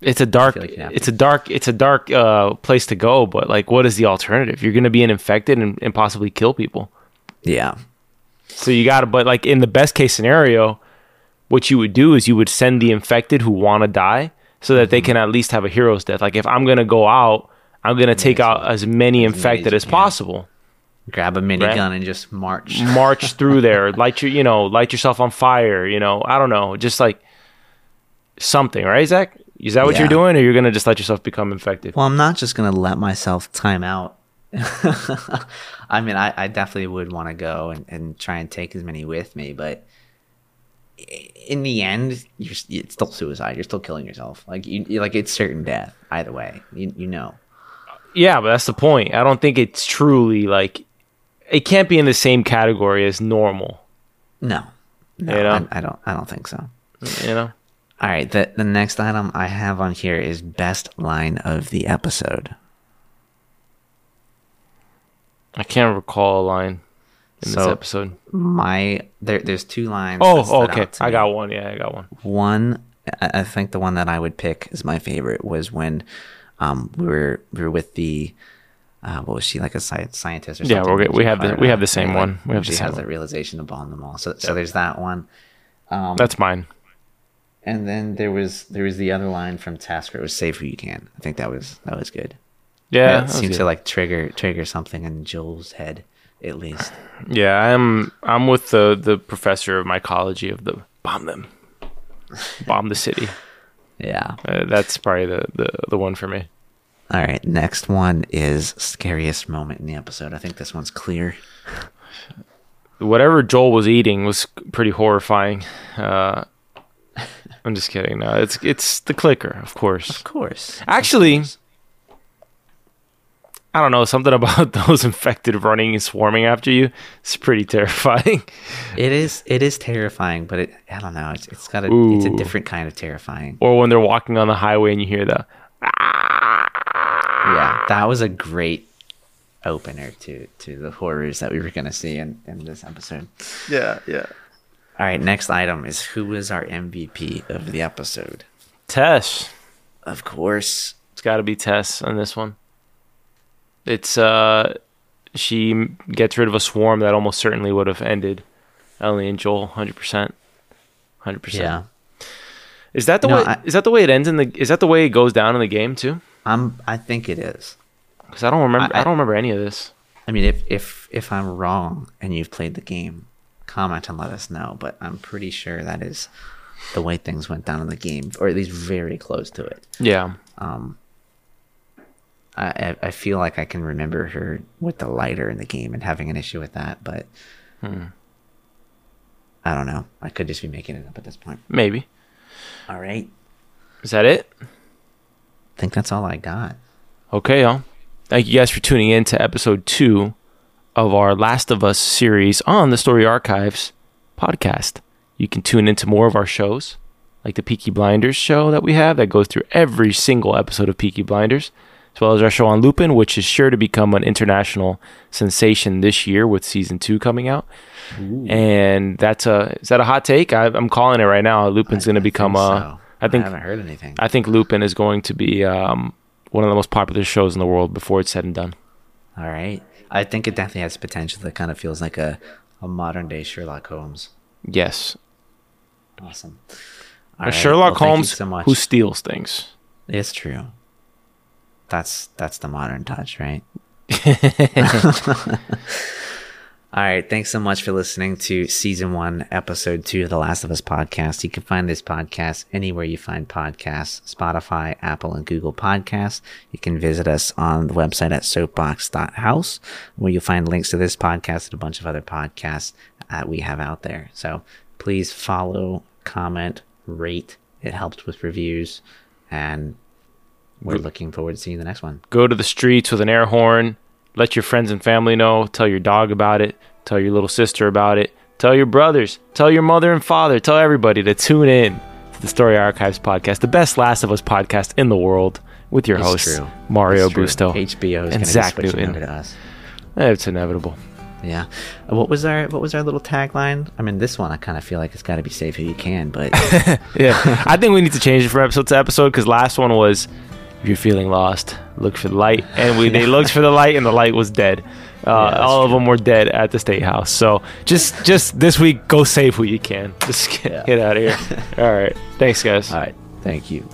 It's a dark. like it's a dark. It's a dark uh, place to go. But like, what is the alternative? You're gonna be an infected and, and possibly kill people. Yeah. So you got to. But like in the best case scenario, what you would do is you would send the infected who want to die, so that Mm-hmm. they can at least have a hero's death. Like if I'm gonna go out, I'm gonna take out as many infected as possible. Grab a minigun Right. and just march. (laughs) march through there, light your, you know, light yourself on fire, you know, I don't know, just like something, right, Zach? Is that what Yeah. you're doing, or you're gonna just let yourself become infected? Well, I'm not just gonna let myself time out. (laughs) I mean, I, I definitely would want to go and, and try and take as many with me, but in the end, you're it's still suicide. You're still killing yourself. Like you, you like it's certain death either way. You you know. Yeah, but that's the point. I don't think it's truly like it can't be in the same category as normal. No, no, You know? I, I don't. I don't think so. You know, All right, the the next item I have on here is best line of the episode. I can't recall a line in this episode. My there, there's two lines. Oh, oh, okay, I got one. Yeah, I got one. one I, I think the one that I would pick as my favorite was when um, we were we were with the uh, what was she like a sci- scientist or Yeah, something? we're good. We have the- we have the same one. We have she the same has one. that realization to bond them all. So so there's that one. Um, That's mine. and then there was there was the other line from Tasker. It was "Save who you can." I think that was that was good. Yeah, that that seemed good. to like trigger trigger something in Joel's head, at least. (sighs) Yeah, I'm I'm with the the professor of mycology of the bomb them, (laughs) bomb the city. Yeah. Uh, that's probably the, the the one for me. All right. Next one is scariest moment in the episode. I think this one's clear. Whatever Joel was eating was pretty horrifying. Uh, I'm just kidding. No, it's it's the clicker, of course. Of course. Actually, I don't know something about (laughs) those infected running and swarming after you. It's pretty terrifying. (laughs) It is it is terrifying, but it I don't know. It's it's got a it's a different kind of terrifying. Or when they're walking on the highway and you hear the Yeah, ah! that was a great opener to to the horrors that we were gonna see in in this episode. yeah yeah All right, next item is who is our MVP of the episode? Tess. Of course, It's got to be Tess on this one. It's uh, she gets rid of a swarm that almost certainly would have ended Ellie and Joel, hundred percent, hundred percent. yeah. Is that the No, way? I- is that the way it ends in the? Is that the way it goes down in the game too? I'm I think it is. Because I don't remember. I, I- I don't remember any of this. I mean, if if if I'm wrong and you've played the game, comment and let us know. But I'm pretty sure that is the way things went down in the game, or at least very close to it. Yeah. Um, I I- feel like I can remember her with the lighter in the game and having an issue with that, but hmm. I don't know. I could just be making it up at this point. Maybe. All right, Is that it? I think that's all I got. Okay, y'all. Thank you guys for tuning in to episode two of our Last of Us series on the Story Archives podcast. You can tune into more of our shows, like the Peaky Blinders show that we have that goes through every single episode of Peaky Blinders, as well as our show on Lupin, which is sure to become an international sensation this year with season two coming out. And that's a is that a hot take? I, I'm calling it right now. Lupin's going to become think a. so. I think I haven't heard anything. I think Lupin is going to be um, one of the most popular shows in the world before it's said and done. all right, I think it definitely has potential. That kind of feels like a a modern day Sherlock Holmes. Yes, Awesome. right, Sherlock well, Holmes so who steals things. It's true. That's that's the modern touch, right? (laughs) (laughs) All right, thanks so much for listening to season one, episode two of the Last of Us podcast. You can find this podcast anywhere you find podcasts Spotify, Apple, and Google Podcasts. You can visit us on the website at soapbox.house, where you'll find links to this podcast and a bunch of other podcasts that we have out there. So please follow, comment, rate. It helps with reviews. And we're looking forward to seeing the next one. Go to the streets with an air horn. Let your friends and family know. Tell your dog about it. Tell your little sister about it. Tell your brothers. Tell your mother and father. Tell everybody to tune in to the Story Archives podcast, the best Last of Us podcast in the world, with your It's host true. Mario Busto. HBO is and going to be Zach Newton. over to us. It's inevitable. Yeah. What was our What was our little tagline? I mean, this one I kind of feel like it's got to be safe who you can, but (laughs) Yeah, I think we need to change it from episode to episode because last one was if you're feeling lost, look for the light, and we they looked for the light and the light was dead. Uh, that's all of them were dead at the state house. So just just this week, go save who you can. (laughs) Just get, Yeah. get out of here. (laughs) all right, thanks guys. all right. Thank you.